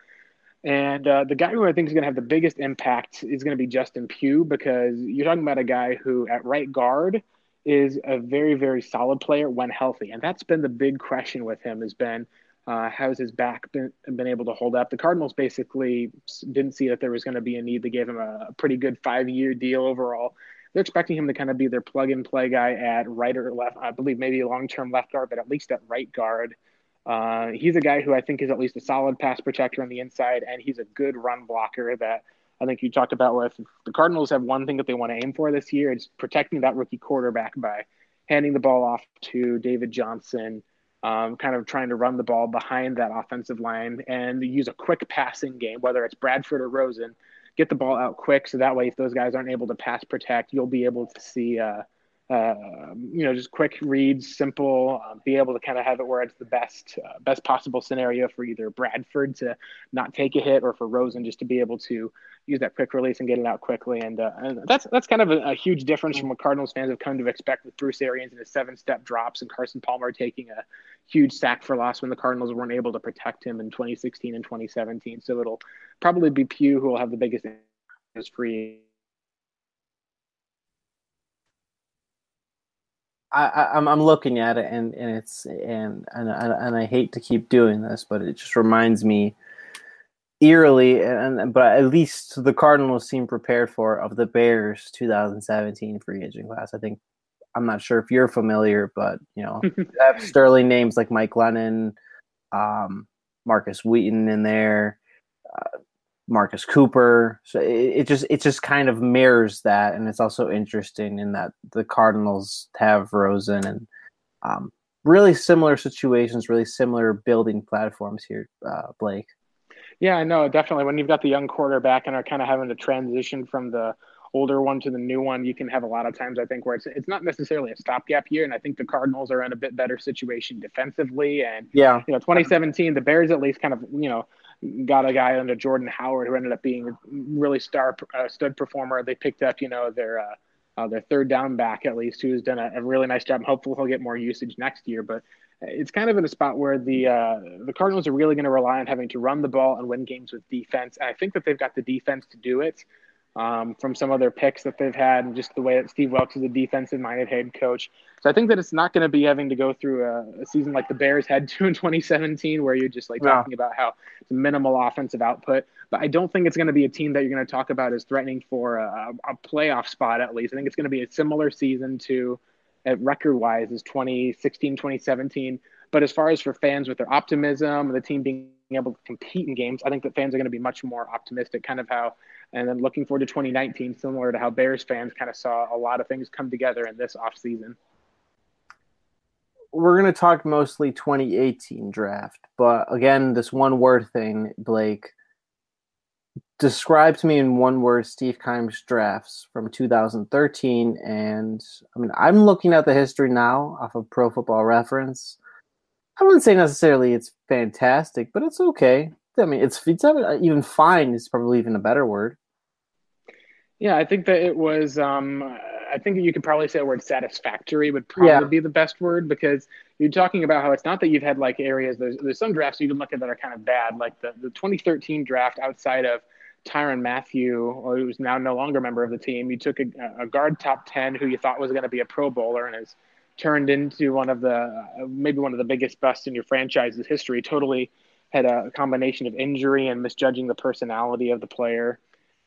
And uh, the guy who I think is going to have the biggest impact is going to be Justin Pugh because you're talking about a guy who at right guard is a very very solid player when healthy, and that's been the big question with him has been uh, how's his back been, been able to hold up? The Cardinals basically didn't see that there was going to be a need. They gave him a pretty good five year deal overall. They're expecting him to kind of be their plug and play guy at right or left. I believe maybe a long term left guard, but at least at right guard. Uh, he's a guy who I think is at least a solid pass protector on the inside, and he's a good run blocker that I think you talked about with the Cardinals have one thing that they want to aim for this year. It's protecting that rookie quarterback by handing the ball off to David Johnson, um, kind of trying to run the ball behind that offensive line and use a quick passing game, whether it's Bradford or Rosen, get the ball out quick. So that way, if those guys aren't able to pass protect, you'll be able to see uh, uh, you know, just quick reads, simple, um, be able to kind of have it where it's the best, uh, best possible scenario for either Bradford to not take a hit or for Rosen just to be able to use that quick release and get it out quickly. And, uh, and that's that's kind of a, a, huge difference from what Cardinals fans have come to expect with Bruce Arians and his seven-step drops and Carson Palmer taking a huge sack for loss when the Cardinals weren't able to protect him in 2016 and 2017. So it'll probably be Pugh who will have the biggest free I, am I'm, I'm looking at it and, and it's and, and and I hate to keep doing this, but it just reminds me eerily and but at least the Cardinals seem prepared for of the Bears 2017 free agent class. I think I'm not sure if you're familiar, but you know have sterling names like Mike Glennon, um, Markus Wheaton in there. Uh, Marcus Cooper. So it, it, just it just kind of mirrors that, and it's also interesting in that the Cardinals have Rosen and um, really similar situations, really similar building platforms here, uh, Blake. Yeah, I know definitely. When you've got the young quarterback and are kind of having to transition from the older one to the new one, you can have a lot of times I think where it's it's not necessarily a stopgap year, and I think the Cardinals are in a bit better situation defensively. And yeah, you know, 2017, the Bears at least kind of you know got a guy under Jordan Howard who ended up being a really star uh, stud performer. They picked up, you know, their uh, uh, their third down back at least, who's done a, a really nice job. Hopefully, he'll get more usage next year. But it's kind of in a spot where the uh, the Cardinals are really going to rely on having to run the ball and win games with defense. And I think that they've got the defense to do it um, from some other picks that they've had, and just the way that Steve Wilks is a defensive-minded head coach. So I think that it's not going to be having to go through a, a, season like the Bears had to in 2017, where you're just like yeah. talking about how it's minimal offensive output. But I don't think it's going to be a team that you're going to talk about as threatening for a, a playoff spot at least. I think it's going to be a similar season to, at record-wise, as 2016, 2017. But as far as for fans with their optimism and the team being able to compete in games, I think that fans are going to be much more optimistic, kind of how and then looking forward to 2019, similar to how Bears fans kind of saw a lot of things come together in this offseason. We're going to talk mostly 2018 draft, but again, this one word thing, Blake. Describe to me in one word Steve Keim's drafts from 2013. And I mean, I'm looking at the history now off of Pro Football Reference. I wouldn't say necessarily it's fantastic, but it's okay. I mean, it's, it's even fine is probably even a better word. Yeah, I think that it was. Um, I think that you could probably say the word satisfactory would probably yeah. be the best word because you're talking about how it's not that you've had like areas. There's there's some drafts you can look at that are kind of bad, like the the 2013 draft outside of Tyrann Mathieu, who's now no longer a member of the team. You took a, a guard top 10 who you thought was going to be a Pro Bowler and has turned into one of the maybe one of the biggest busts in your franchise's history. Totally had a combination of injury and misjudging the personality of the player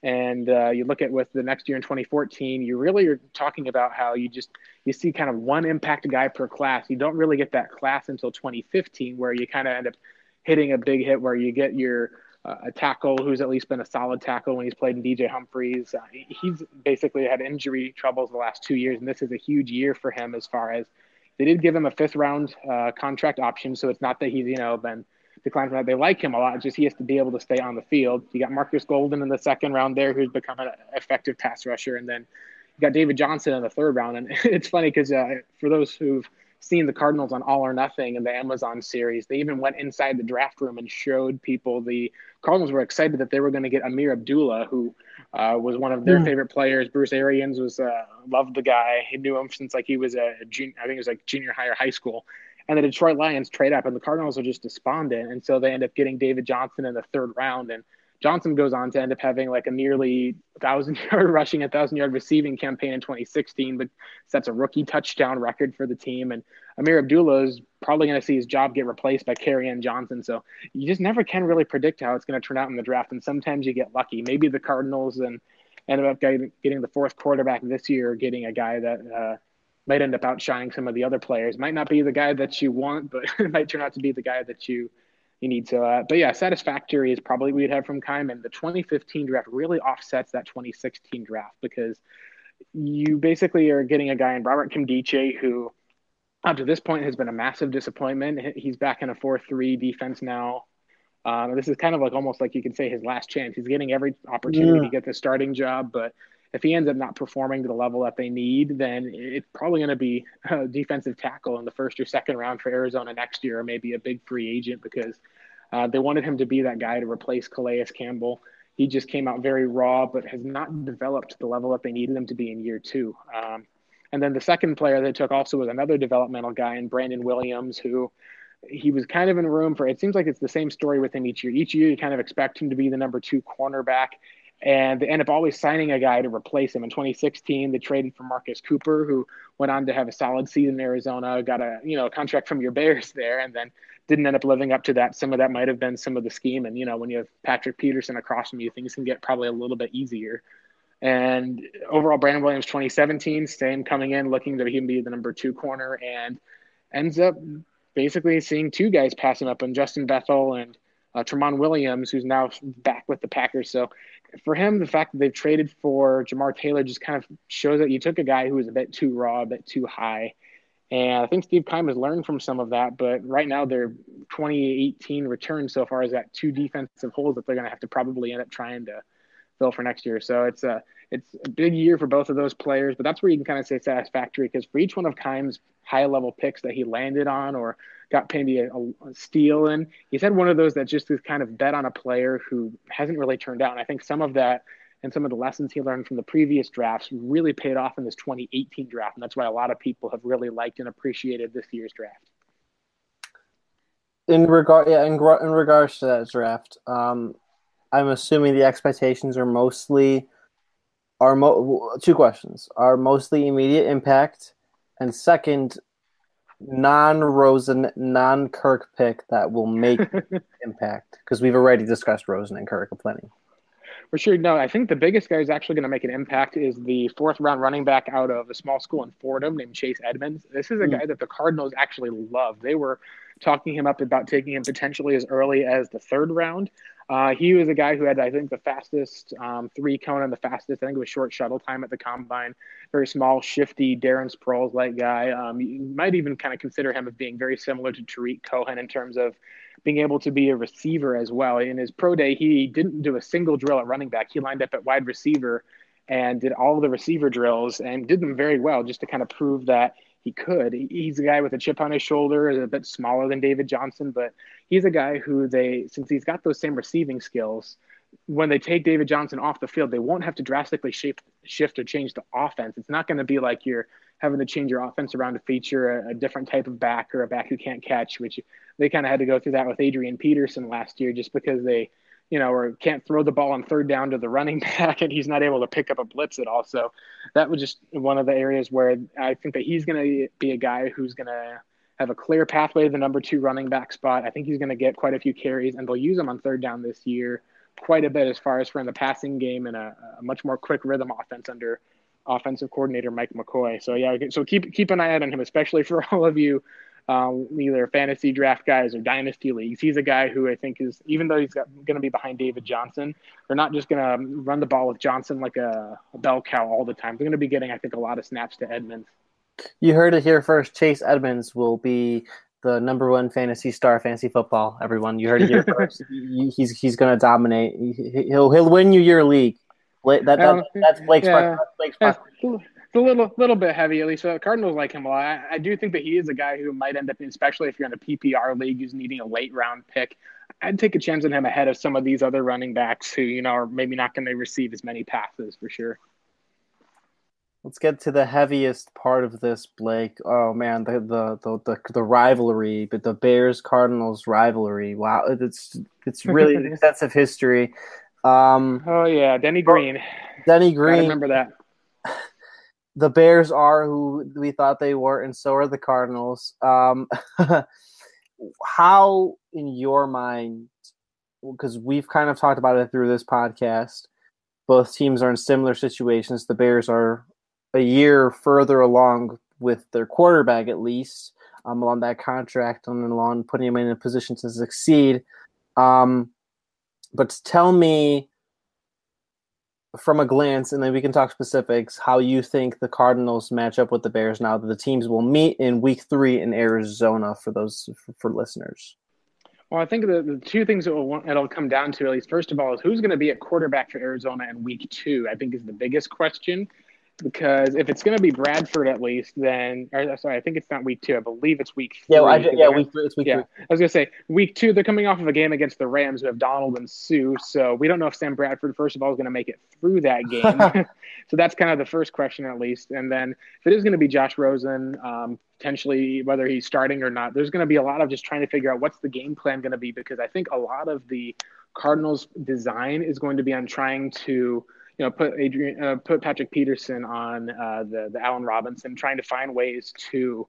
and uh, you look at with the next year in 2014 you really are talking about how you just you see kind of one impact guy per class you don't really get that class until 2015 where you kind of end up hitting a big hit where you get your uh, a tackle who's at least been a solid tackle when he's played in DJ Humphries. Uh, he's basically had injury troubles the last two years, and this is a huge year for him as far as they did give him a fifth round uh, contract option. So it's not that he's you know been decline from that. They like him a lot. Just he has to be able to stay on the field. You got Marcus Golden in the second round there, who's become an effective pass rusher, and then you got David Johnson in the third round. And it's funny because uh, for those who've seen the Cardinals on All or Nothing and the Amazon series, they even went inside the draft room and showed people the Cardinals were excited that they were going to get Ameer Abdullah, who uh, was one of their mm. favorite players. Bruce Arians was uh, loved the guy. He knew him since like he was a junior, I think it was like junior high or high school and the Detroit Lions trade up, and the Cardinals are just despondent, and so they end up getting David Johnson in the third round. And Johnson goes on to end up having like a nearly thousand yard rushing, a thousand yard receiving campaign in 2016, but sets a rookie touchdown record for the team. And Ameer Abdullah is probably going to see his job get replaced by Kerryon Johnson. So you just never can really predict how it's going to turn out in the draft. And sometimes you get lucky. Maybe the Cardinals and ended up getting, getting the fourth quarterback this year, getting a guy that uh, might end up outshining some of the other players. Might not be the guy that you want, but it might turn out to be the guy that you you need to. Uh, but yeah, satisfactory is probably we'd have from Keim, and the 2015 draft really offsets that 2016 draft because you basically are getting a guy in Robert Nkemdiche who up to this point has been a massive disappointment. He's back in a 4-3 defense now. Um, this is kind of like almost like you could say his last chance. He's getting every opportunity yeah. to get the starting job, but if he ends up not performing to the level that they need, then it's probably going to be a defensive tackle in the first or second round for Arizona next year, or maybe a big free agent because uh, they wanted him to be that guy to replace Calais Campbell. He just came out very raw, but has not developed to the level that they needed him to be in year two. Um, and then the second player they took also was another developmental guy in Brandon Williams, who he was kind of in room for. It seems like it's the same story with him each year. Each year, you kind of expect him to be the number two cornerback and they end up always signing a guy to replace him. In 2016, they traded for Marcus Cooper, who went on to have a solid season in Arizona, got a you know contract from your Bears there, and then didn't end up living up to that. Some of that might have been some of the scheme, and you know when you have Patrick Peterson across from you, things can get probably a little bit easier. And overall, Brandon Williams 2017, same coming in, looking to be the number two corner, and ends up basically seeing two guys pass him up, and Justin Bethel and uh, Tramon Williams, who's now back with the Packers. So for him, the fact that they've traded for Jamar Taylor just kind of shows that you took a guy who was a bit too raw, a bit too high. And I think Steve Keim has learned from some of that, but right now their 2018 return so far is got two defensive holes that they're going to have to probably end up trying to fill for next year. So it's a it's a big year for both of those players, but that's where you can kind of say satisfactory because for each one of Keim's high level picks that he landed on or got maybe a, a steal in, he's had one of those that just is kind of bet on a player who hasn't really turned out. And I think some of that and some of the lessons he learned from the previous drafts really paid off in this 2018 draft. And that's why a lot of people have really liked and appreciated this year's draft. In regard, yeah, in, in regards to that draft, um, I'm assuming the expectations are mostly are mo- two questions are mostly immediate impact, and second, non Rosen, non Kirk pick that will make impact because we've already discussed Rosen and Kirk plenty. For sure, no. I think the biggest guy who's actually going to make an impact is the fourth round running back out of a small school in Fordham named Chase Edmonds. This is a mm. guy that the Cardinals actually love. They were talking him up about taking him potentially as early as the third round. Uh, he was a guy who had, I think, the fastest um, three cone and the fastest, I think it was short shuttle time at the combine. Very small, shifty, Darren Sproles like guy. Um, you might even kind of consider him as being very similar to Tarik Cohen in terms of being able to be a receiver as well. In his pro day, he didn't do a single drill at running back. He lined up at wide receiver and did all the receiver drills and did them very well just to kind of prove that he could. He's a guy with a chip on his shoulder, a bit smaller than David Johnson, but he's a guy who they, since he's got those same receiving skills, when they take David Johnson off the field, they won't have to drastically shape, shift or change the offense. It's not going to be like you're having to change your offense around to feature a, a different type of back or a back who can't catch, which they kind of had to go through that with Adrian Peterson last year just because they – you know, or can't throw the ball on third down to the running back and he's not able to pick up a blitz at all. So that was just one of the areas where I think that he's going to be a guy who's going to have a clear pathway to the number two running back spot. I think he's going to get quite a few carries and they'll use him on third down this year quite a bit as far as for in the passing game and a, a much more quick rhythm offense under offensive coordinator Mike McCoy. So yeah, so keep keep an eye out on him, especially for all of you um, either fantasy draft guys or dynasty leagues. He's a guy who I think is, even though he's going to be behind David Johnson, they're not just going to run the ball with Johnson like a, a bell cow all the time. They're going to be getting, I think, a lot of snaps to Edmonds. You heard it here first. Chase Edmonds will be the number one fantasy star, fantasy football. Everyone, you heard it here first. he's he's going to dominate. He'll he'll win you your league. That, that, that that's Blake's. Yeah. Blake's a little little bit heavy, at least. So Cardinals like him a lot. I, I, do think that he is a guy who might end up, especially if you're in a PPR league, who's needing a late round pick. I'd take a chance on him ahead of some of these other running backs who, you know, are maybe not going to receive as many passes for sure. Let's get to the heaviest part of this, Blake. Oh man, the the the the, the rivalry, but the Bears Cardinals rivalry. Wow, it's it's really extensive history. Um, oh yeah, Denny Green. Denny Green. I remember that. The Bears are who we thought they were, and so are the Cardinals. Um, how, in your mind, because we've kind of talked about it through this podcast, both teams are in similar situations. The Bears are a year further along with their quarterback, at least, um, on that contract and along putting him in a position to succeed. Um, but tell me from a glance, and then we can talk specifics, how you think the Cardinals match up with the Bears now that the teams will meet in week three in Arizona for those for, for listeners. Well, I think the, the two things that will, it'll come down to, at least first of all, is who's going to be at quarterback for Arizona in week two, I think is the biggest question because if it's going to be Bradford at least, then or, sorry, I think it's not week two. I believe it's week three. Yeah, well, I, yeah, week three. It's week yeah. three. I was going to say week two. They're coming off of a game against the Rams who have Donald and Suh. so we don't know if Sam Bradford first of all is going to make it through that game. so that's kind of the first question at least. And then if it is going to be Josh Rosen, um, potentially whether he's starting or not, there's going to be a lot of just trying to figure out what's the game plan going to be because I think a lot of the Cardinals' design is going to be on trying to you know, put Adrian, uh, put Patrick Peterson on uh, the the Allen Robinson, trying to find ways to,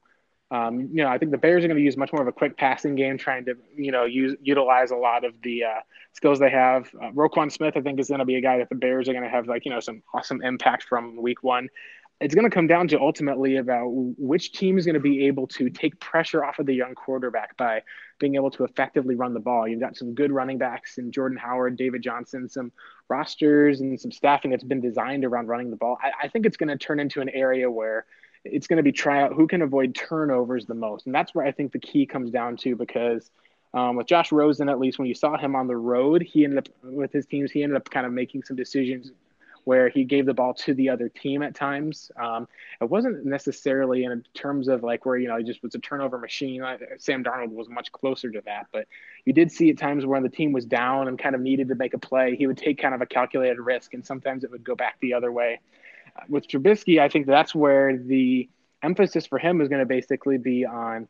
um, you know, I think the Bears are going to use much more of a quick passing game, trying to, you know, use utilize a lot of the uh, skills they have. Uh, Roquan Smith, I think, is going to be a guy that the Bears are going to have like you know some awesome impact from week one it's going to come down to ultimately about which team is going to be able to take pressure off of the young quarterback by being able to effectively run the ball. You've got some good running backs in Jordan Howard, David Johnson, some rosters and some staffing that's been designed around running the ball. I, I think it's going to turn into an area where it's going to be try out who can avoid turnovers the most. And that's where I think the key comes down to because um, with Josh Rosen, at least when you saw him on the road, he ended up with his teams, he ended up kind of making some decisions where he gave the ball to the other team at times. Um, it wasn't necessarily in terms of like where you know he just was a turnover machine. Sam Darnold was much closer to that, but you did see at times when the team was down and kind of needed to make a play, he would take kind of a calculated risk, and sometimes it would go back the other way. Uh, with Trubisky, I think that's where the emphasis for him is going to basically be on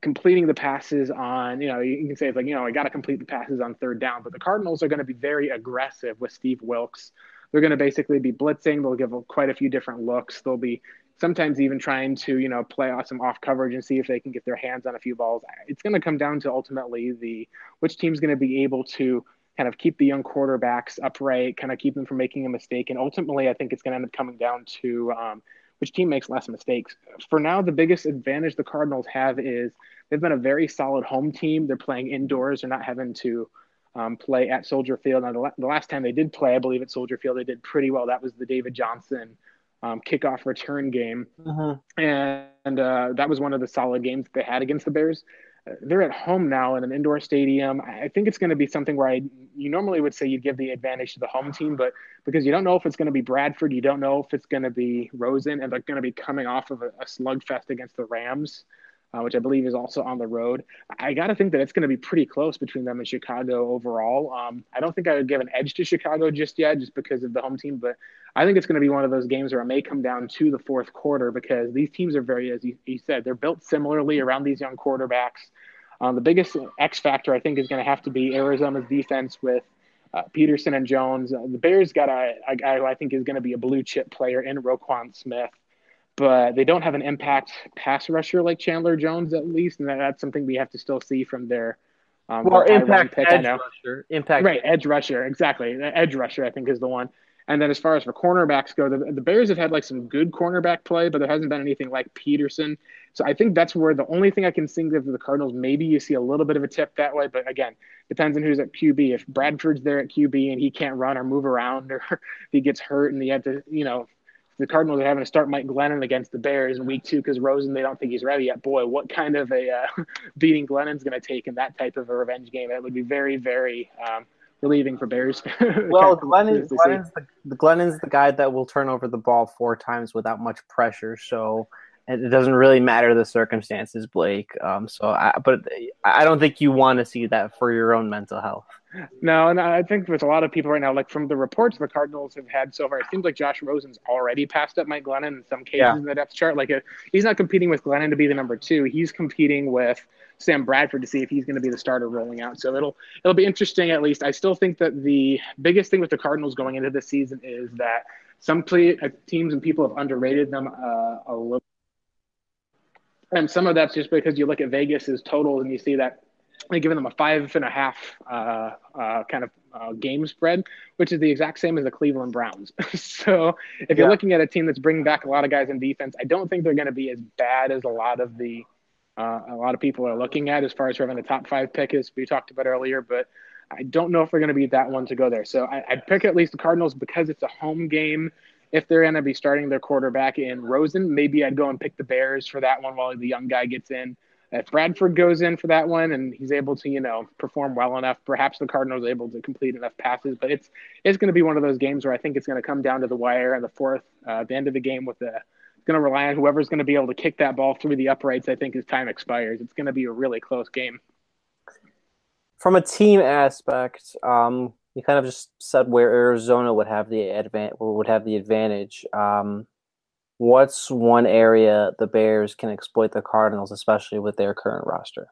completing the passes on, you know, you can say it's like, you know, I got to complete the passes on third down, but the Cardinals are going to be very aggressive with Steve Wilks they're going to basically be blitzing. They'll give quite a few different looks. They'll be sometimes even trying to, you know, play off some off coverage and see if they can get their hands on a few balls. It's going to come down to ultimately the which team's going to be able to kind of keep the young quarterbacks upright, kind of keep them from making a mistake. And ultimately, I think it's going to end up coming down to um, which team makes less mistakes. For now, the biggest advantage the Cardinals have is they've been a very solid home team. They're playing indoors. They're not having to um, play at Soldier Field. Now, the, the, last time they did play, I believe at Soldier Field, they did pretty well. That was the David Johnson um, kickoff return game, mm-hmm. and uh, that was one of the solid games that they had against the Bears. Uh, they're at home now in an indoor stadium. I think it's going to be something where I, you normally would say you'd give the advantage to the home team, but because you don't know if it's going to be Bradford, you don't know if it's going to be Rosen, and they're going to be coming off of a, a slugfest against the Rams uh, which I believe is also on the road. I got to think that it's going to be pretty close between them and Chicago overall. Um, I don't think I would give an edge to Chicago just yet, just because of the home team, but I think it's going to be one of those games where it may come down to the fourth quarter because these teams are very, as you, you said, they're built similarly around these young quarterbacks. Um, the biggest X factor, I think, is going to have to be Arizona's defense with uh, Peterson and Jones. Uh, the Bears got a, a guy who I think is going to be a blue chip player in Roquan Smith but they don't have an impact pass rusher like Chandler Jones, at least, and that's something we have to still see from their. Um, well, their impact pick, edge rusher, impact right edge rusher, exactly. Edge rusher, I think, is the one. And then as far as for cornerbacks go, the, the Bears have had like some good cornerback play, but there hasn't been anything like Peterson. So I think that's where the only thing I can think of the Cardinals, maybe you see a little bit of a tip that way. But again, depends on who's at QB. If Bradford's there at QB and he can't run or move around, or he gets hurt and he had to, you know, the Cardinals are having to start Mike Glennon against the Bears in week two because Rosen, they don't think he's ready yet. Boy, what kind of a uh, beating Glennon's going to take in that type of a revenge game? That would be very, very um, relieving for Bears. well, Glennon, Glennon's, the, Glennon's the guy that will turn over the ball four times without much pressure. So it doesn't really matter the circumstances, Blake. Um, so, I, but I don't think you want to see that for your own mental health. No, and I think with a lot of people right now, like from the reports the Cardinals have had so far, it seems like Josh Rosen's already passed up Mike Glennon in some cases yeah. in the depth chart. Like a, uh, he's not competing with Glennon to be the number two; he's competing with Sam Bradford to see if he's going to be the starter rolling out. So it'll it'll be interesting. At least I still think that the biggest thing with the Cardinals going into this season is that some play, uh, teams and people have underrated them uh, a little. And some of that's just because you look at Vegas's totals and you see that they're giving them a five and a half uh, uh, kind of uh, game spread, which is the exact same as the Cleveland Browns. so if you're looking at a team that's bringing back a lot of guys in defense, I don't think they're going to be as bad as a lot of the uh, a lot of people are looking at as far as having the top five pick as we talked about earlier. But I don't know if they're going to be that one to go there. So I, would pick at least the Cardinals because it's a home game. If they're going to be starting their quarterback in Rosen, maybe I'd go and pick the Bears for that one while the young guy gets in if Bradford goes in for that one and he's able to, you know, perform well enough, perhaps the Cardinals able to complete enough passes. But it's it's going to be one of those games where I think it's going to come down to the wire and the fourth, uh, the end of the game with the it's going to rely on whoever's going to be able to kick that ball through the uprights. I think as time expires, it's going to be a really close game. From a team aspect, um, you kind of just said where Arizona would have the advantage, would have the advantage. Um, what's one area the Bears can exploit the Cardinals, especially with their current roster?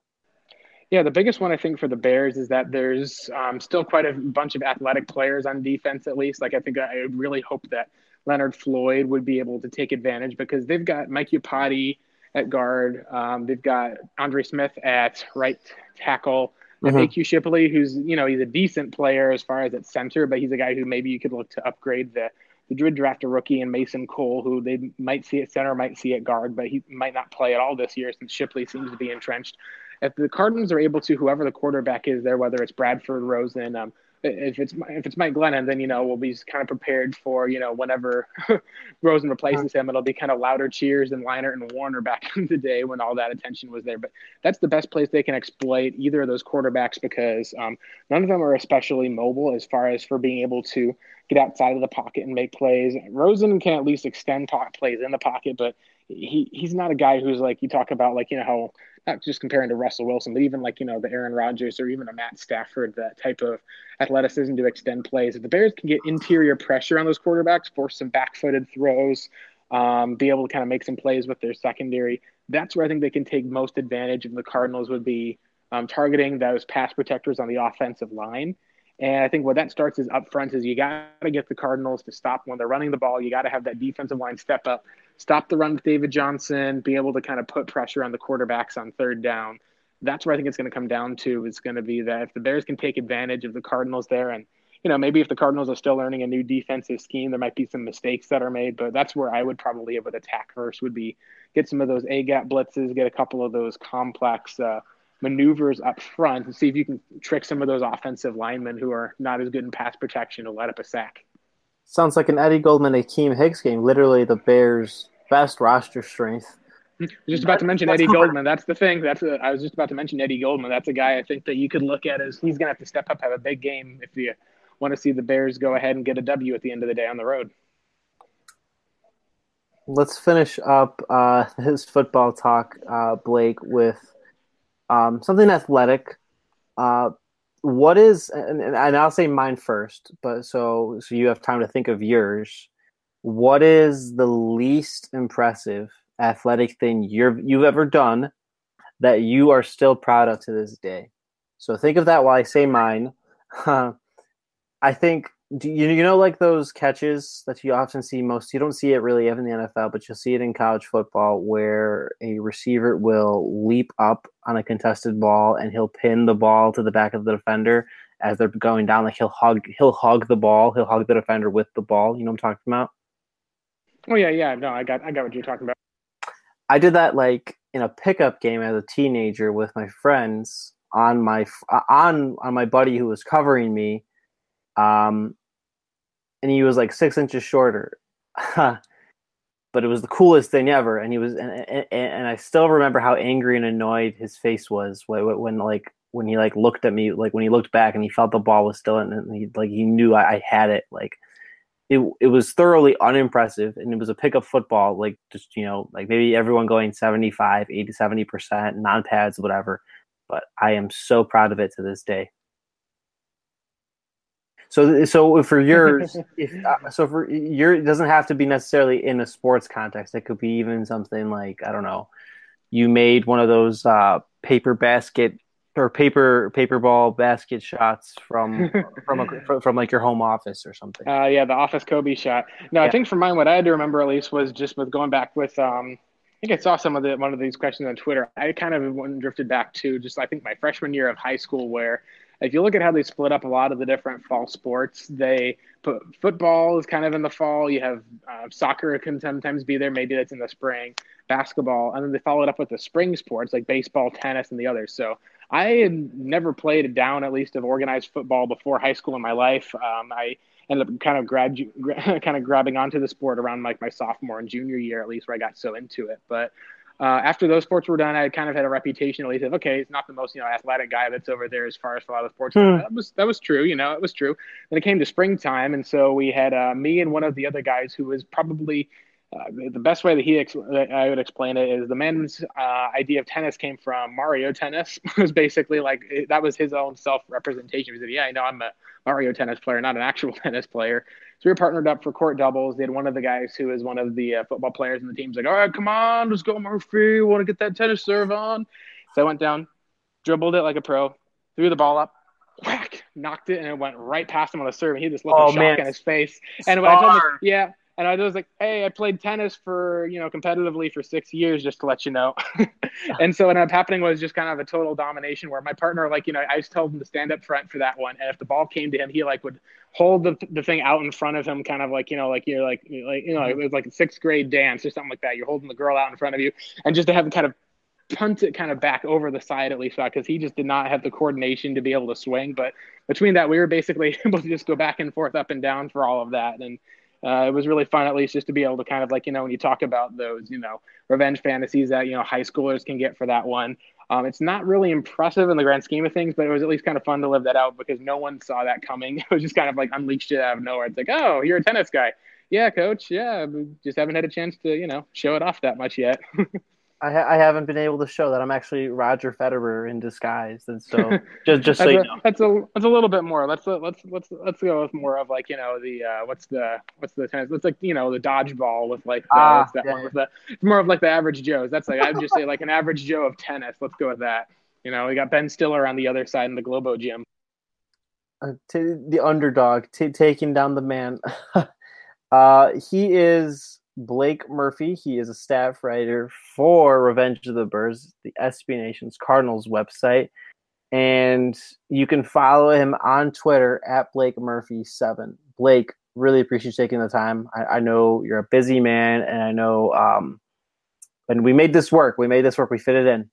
Yeah, the biggest one I think for the Bears is that there's um, still quite a bunch of athletic players on defense, at least. Like, I think I really hope that Leonard Floyd would be able to take advantage because they've got Mike Iupati at guard. Um, they've got Andre Smith at right tackle. Mm-hmm. AQ Shipley, who's, you know, he's a decent player as far as at center, but he's a guy who maybe you could look to upgrade the the Druid draft a rookie and Mason Cole, who they might see at center, might see at guard, but he might not play at all this year since Shipley seems to be entrenched. If the Cardinals are able to, whoever the quarterback is there, whether it's Bradford, Rosen, um, if it's if it's Mike Glennon, then you know we'll be kind of prepared for you know whenever Rosen replaces him, it'll be kind of louder cheers than Leinart and Warner back in the day when all that attention was there. But that's the best place they can exploit either of those quarterbacks because um, none of them are especially mobile as far as for being able to get outside of the pocket and make plays. Rosen can at least extend plays in the pocket, but he he's not a guy who's like you talk about like you know how not just comparing to Russell Wilson, but even like, you know, the Aaron Rodgers or even a Matt Stafford, that type of athleticism to extend plays. If the Bears can get interior pressure on those quarterbacks, force some back footed throws, um, be able to kind of make some plays with their secondary, that's where I think they can take most advantage. And the Cardinals would be um, targeting those pass protectors on the offensive line. And I think what that starts is up front is you got to get the Cardinals to stop when they're running the ball. You got to have that defensive line step up stop the run with David Johnson, be able to kind of put pressure on the quarterbacks on third down. That's where I think it's going to come down to. Is going to be that if the Bears can take advantage of the Cardinals there, and you know maybe if the Cardinals are still learning a new defensive scheme, there might be some mistakes that are made. But that's where I would probably with attack first would be get some of those A gap blitzes, get a couple of those complex. Uh, maneuvers up front and see if you can trick some of those offensive linemen who are not as good in pass protection to let up a sack. Sounds like an Eddie Goldman, Akiem Hicks game. Literally the Bears' best roster strength. just about to mention Eddie Goldman. That's the thing. That's a, I was just about to mention Eddie Goldman. That's a guy I think that you could look at as he's going to have to step up, have a big game if you want to see the Bears go ahead and get a W at the end of the day on the road. Let's finish up uh, his football talk, uh, Blake, with um, something athletic. Uh, what is and, and I'll say mine first, but so so you have time to think of yours. What is the least impressive athletic thing you've you've ever done that you are still proud of to this day? So think of that while I say mine. I think do you, you know like those catches that you often see most? You don't see it really in the NFL but you'll see it in college football where a receiver will leap up on a contested ball and he'll pin the ball to the back of the defender as they're going down. Like he'll hug he'll hug the ball he'll hug the defender with the ball. You know what I'm talking about? Oh yeah yeah. No I got I got what you're talking about. I did that like in a pickup game as a teenager with my friends on my on on my buddy who was covering me um, and he was like six inches shorter. but it was the coolest thing ever. And he was, and, and, and, I still remember how angry and annoyed his face was when, when, like, when he like looked at me, like when he looked back and he felt the ball was still in, and he like he knew I, I had it. Like, it it was thoroughly unimpressive, and it was a pickup football, like just you know, like maybe everyone going 75, 80, 70 percent non pads, whatever. But I am so proud of it to this day. So, so for yours, if uh, so for your, it doesn't have to be necessarily in a sports context. It could be even something like I don't know, you made one of those uh, paper basket or paper paper ball basket shots from from a, from like your home office or something. Uh, yeah, the office Kobe shot. No, yeah. I think for mine, what I had to remember at least was just with going back with. Um, I think I saw some of the one of these questions on Twitter. I kind of drifted back to just I think my freshman year of high school where if you look at how they split up a lot of the different fall sports, they put football is kind of in the fall. You have uh, soccer can sometimes be there. Maybe that's in the spring. Basketball, and then they followed up with the spring sports like baseball, tennis, and the others. So I had never played a down at least of organized football before high school in my life. Um, I ended up kind of grad, kind of grabbing onto the sport around like my sophomore and junior year at least, where I got so into it. But uh, after those sports were done, I kind of had a reputation at least of okay, he's not the most you know athletic guy that's over there as far as a lot of sports. Hmm. That was that was true, you know, it was true. Then it came to springtime, and so we had uh, me and one of the other guys who was probably uh, the best way that he ex- I would explain it is the man's uh, idea of tennis came from Mario Tennis. it was basically like that was his own self representation. He said, "Yeah, I know I'm a Mario tennis player, not an actual tennis player." So we were partnered up for court doubles. They had one of the guys who is one of the uh, football players in the team's like, "All right, come on, let's go, Murphy. Want to get that tennis serve on?" So I went down, dribbled it like a pro, threw the ball up, whack, knocked it, and it went right past him on the serve. And he just looked oh, shock in his face. And when I told him, yeah, and I was like, "Hey, I played tennis for you know competitively for six years, just to let you know." and so what ended up happening was just kind of a total domination where my partner, like you know, I just told him to stand up front for that one, and if the ball came to him, he like would hold the, the thing out in front of him, kind of like you know, like you're like like you know, it mm-hmm. was like a sixth grade dance or something like that. You're holding the girl out in front of you, and just to have him kind of punt it kind of back over the side at least because he just did not have the coordination to be able to swing. But between that, we were basically able to just go back and forth, up and down for all of that, and uh, it was really fun, at least, just to be able to kind of like, you know, when you talk about those, you know, revenge fantasies that, you know, high schoolers can get for that one. Um, it's not really impressive in the grand scheme of things, but it was at least kind of fun to live that out because no one saw that coming. It was just kind of like unleashed it out of nowhere. It's like, oh, you're a tennis guy. Yeah, coach. Yeah, just haven't had a chance to, you know, show it off that much yet. I, ha- I haven't been able to show that I'm actually Roger Federer in disguise, and so just just so you know, that's a that's a little bit more. Let's let's let's let's go with more of like you know the uh, what's the what's the tennis? It's like you know the dodgeball with like the, ah, that yeah, one with the it's more of like the average Joe's. That's like I'd just say like an average Joe of tennis. Let's go with that. You know, we got Ben Stiller on the other side in the Globo gym. Uh, t- the underdog t- taking down the man. uh, he is Blake Murphy. He is a staff writer for Revenge of the Birds, the SB Nation's Cardinals website. And you can follow him on Twitter at Blake Murphy7. Blake, really appreciate you taking the time. I, I know you're a busy man, and I know, um, and we made this work. We made this work. We fit it in.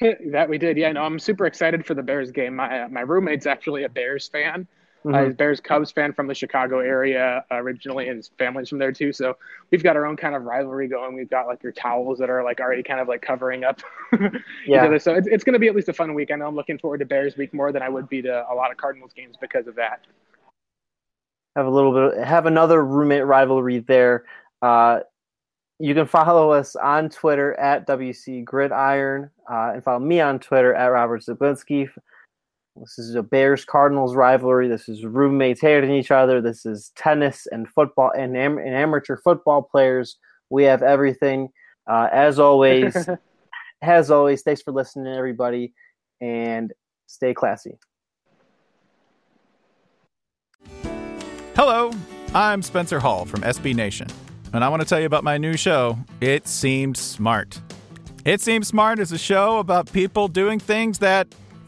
that we did. Yeah, no, I'm super excited for the Bears game. My uh, my roommate's actually a Bears fan. Mm-hmm. Uh, he's Bears Cubs fan from the Chicago area uh, originally, and his family's from there too. So we've got our own kind of rivalry going. We've got like your towels that are like already kind of like covering up yeah. So it's, it's going to be at least a fun week. I know I'm looking forward to Bears week more than I would be to a lot of Cardinals games because of that. Have a little bit, have another roommate rivalry there. Uh, you can follow us on Twitter at WC Gridiron uh, and follow me on Twitter at Robert Zeglinski. This is a Bears Cardinals rivalry. This is roommates hating each other. This is tennis and football and, am- and amateur football players. We have everything. Uh, as always, as always, thanks for listening, everybody, and stay classy. Hello, I'm Spencer Hall from SB Nation, and I want to tell you about my new show, It Seemed Smart. It Seems Smart is a show about people doing things that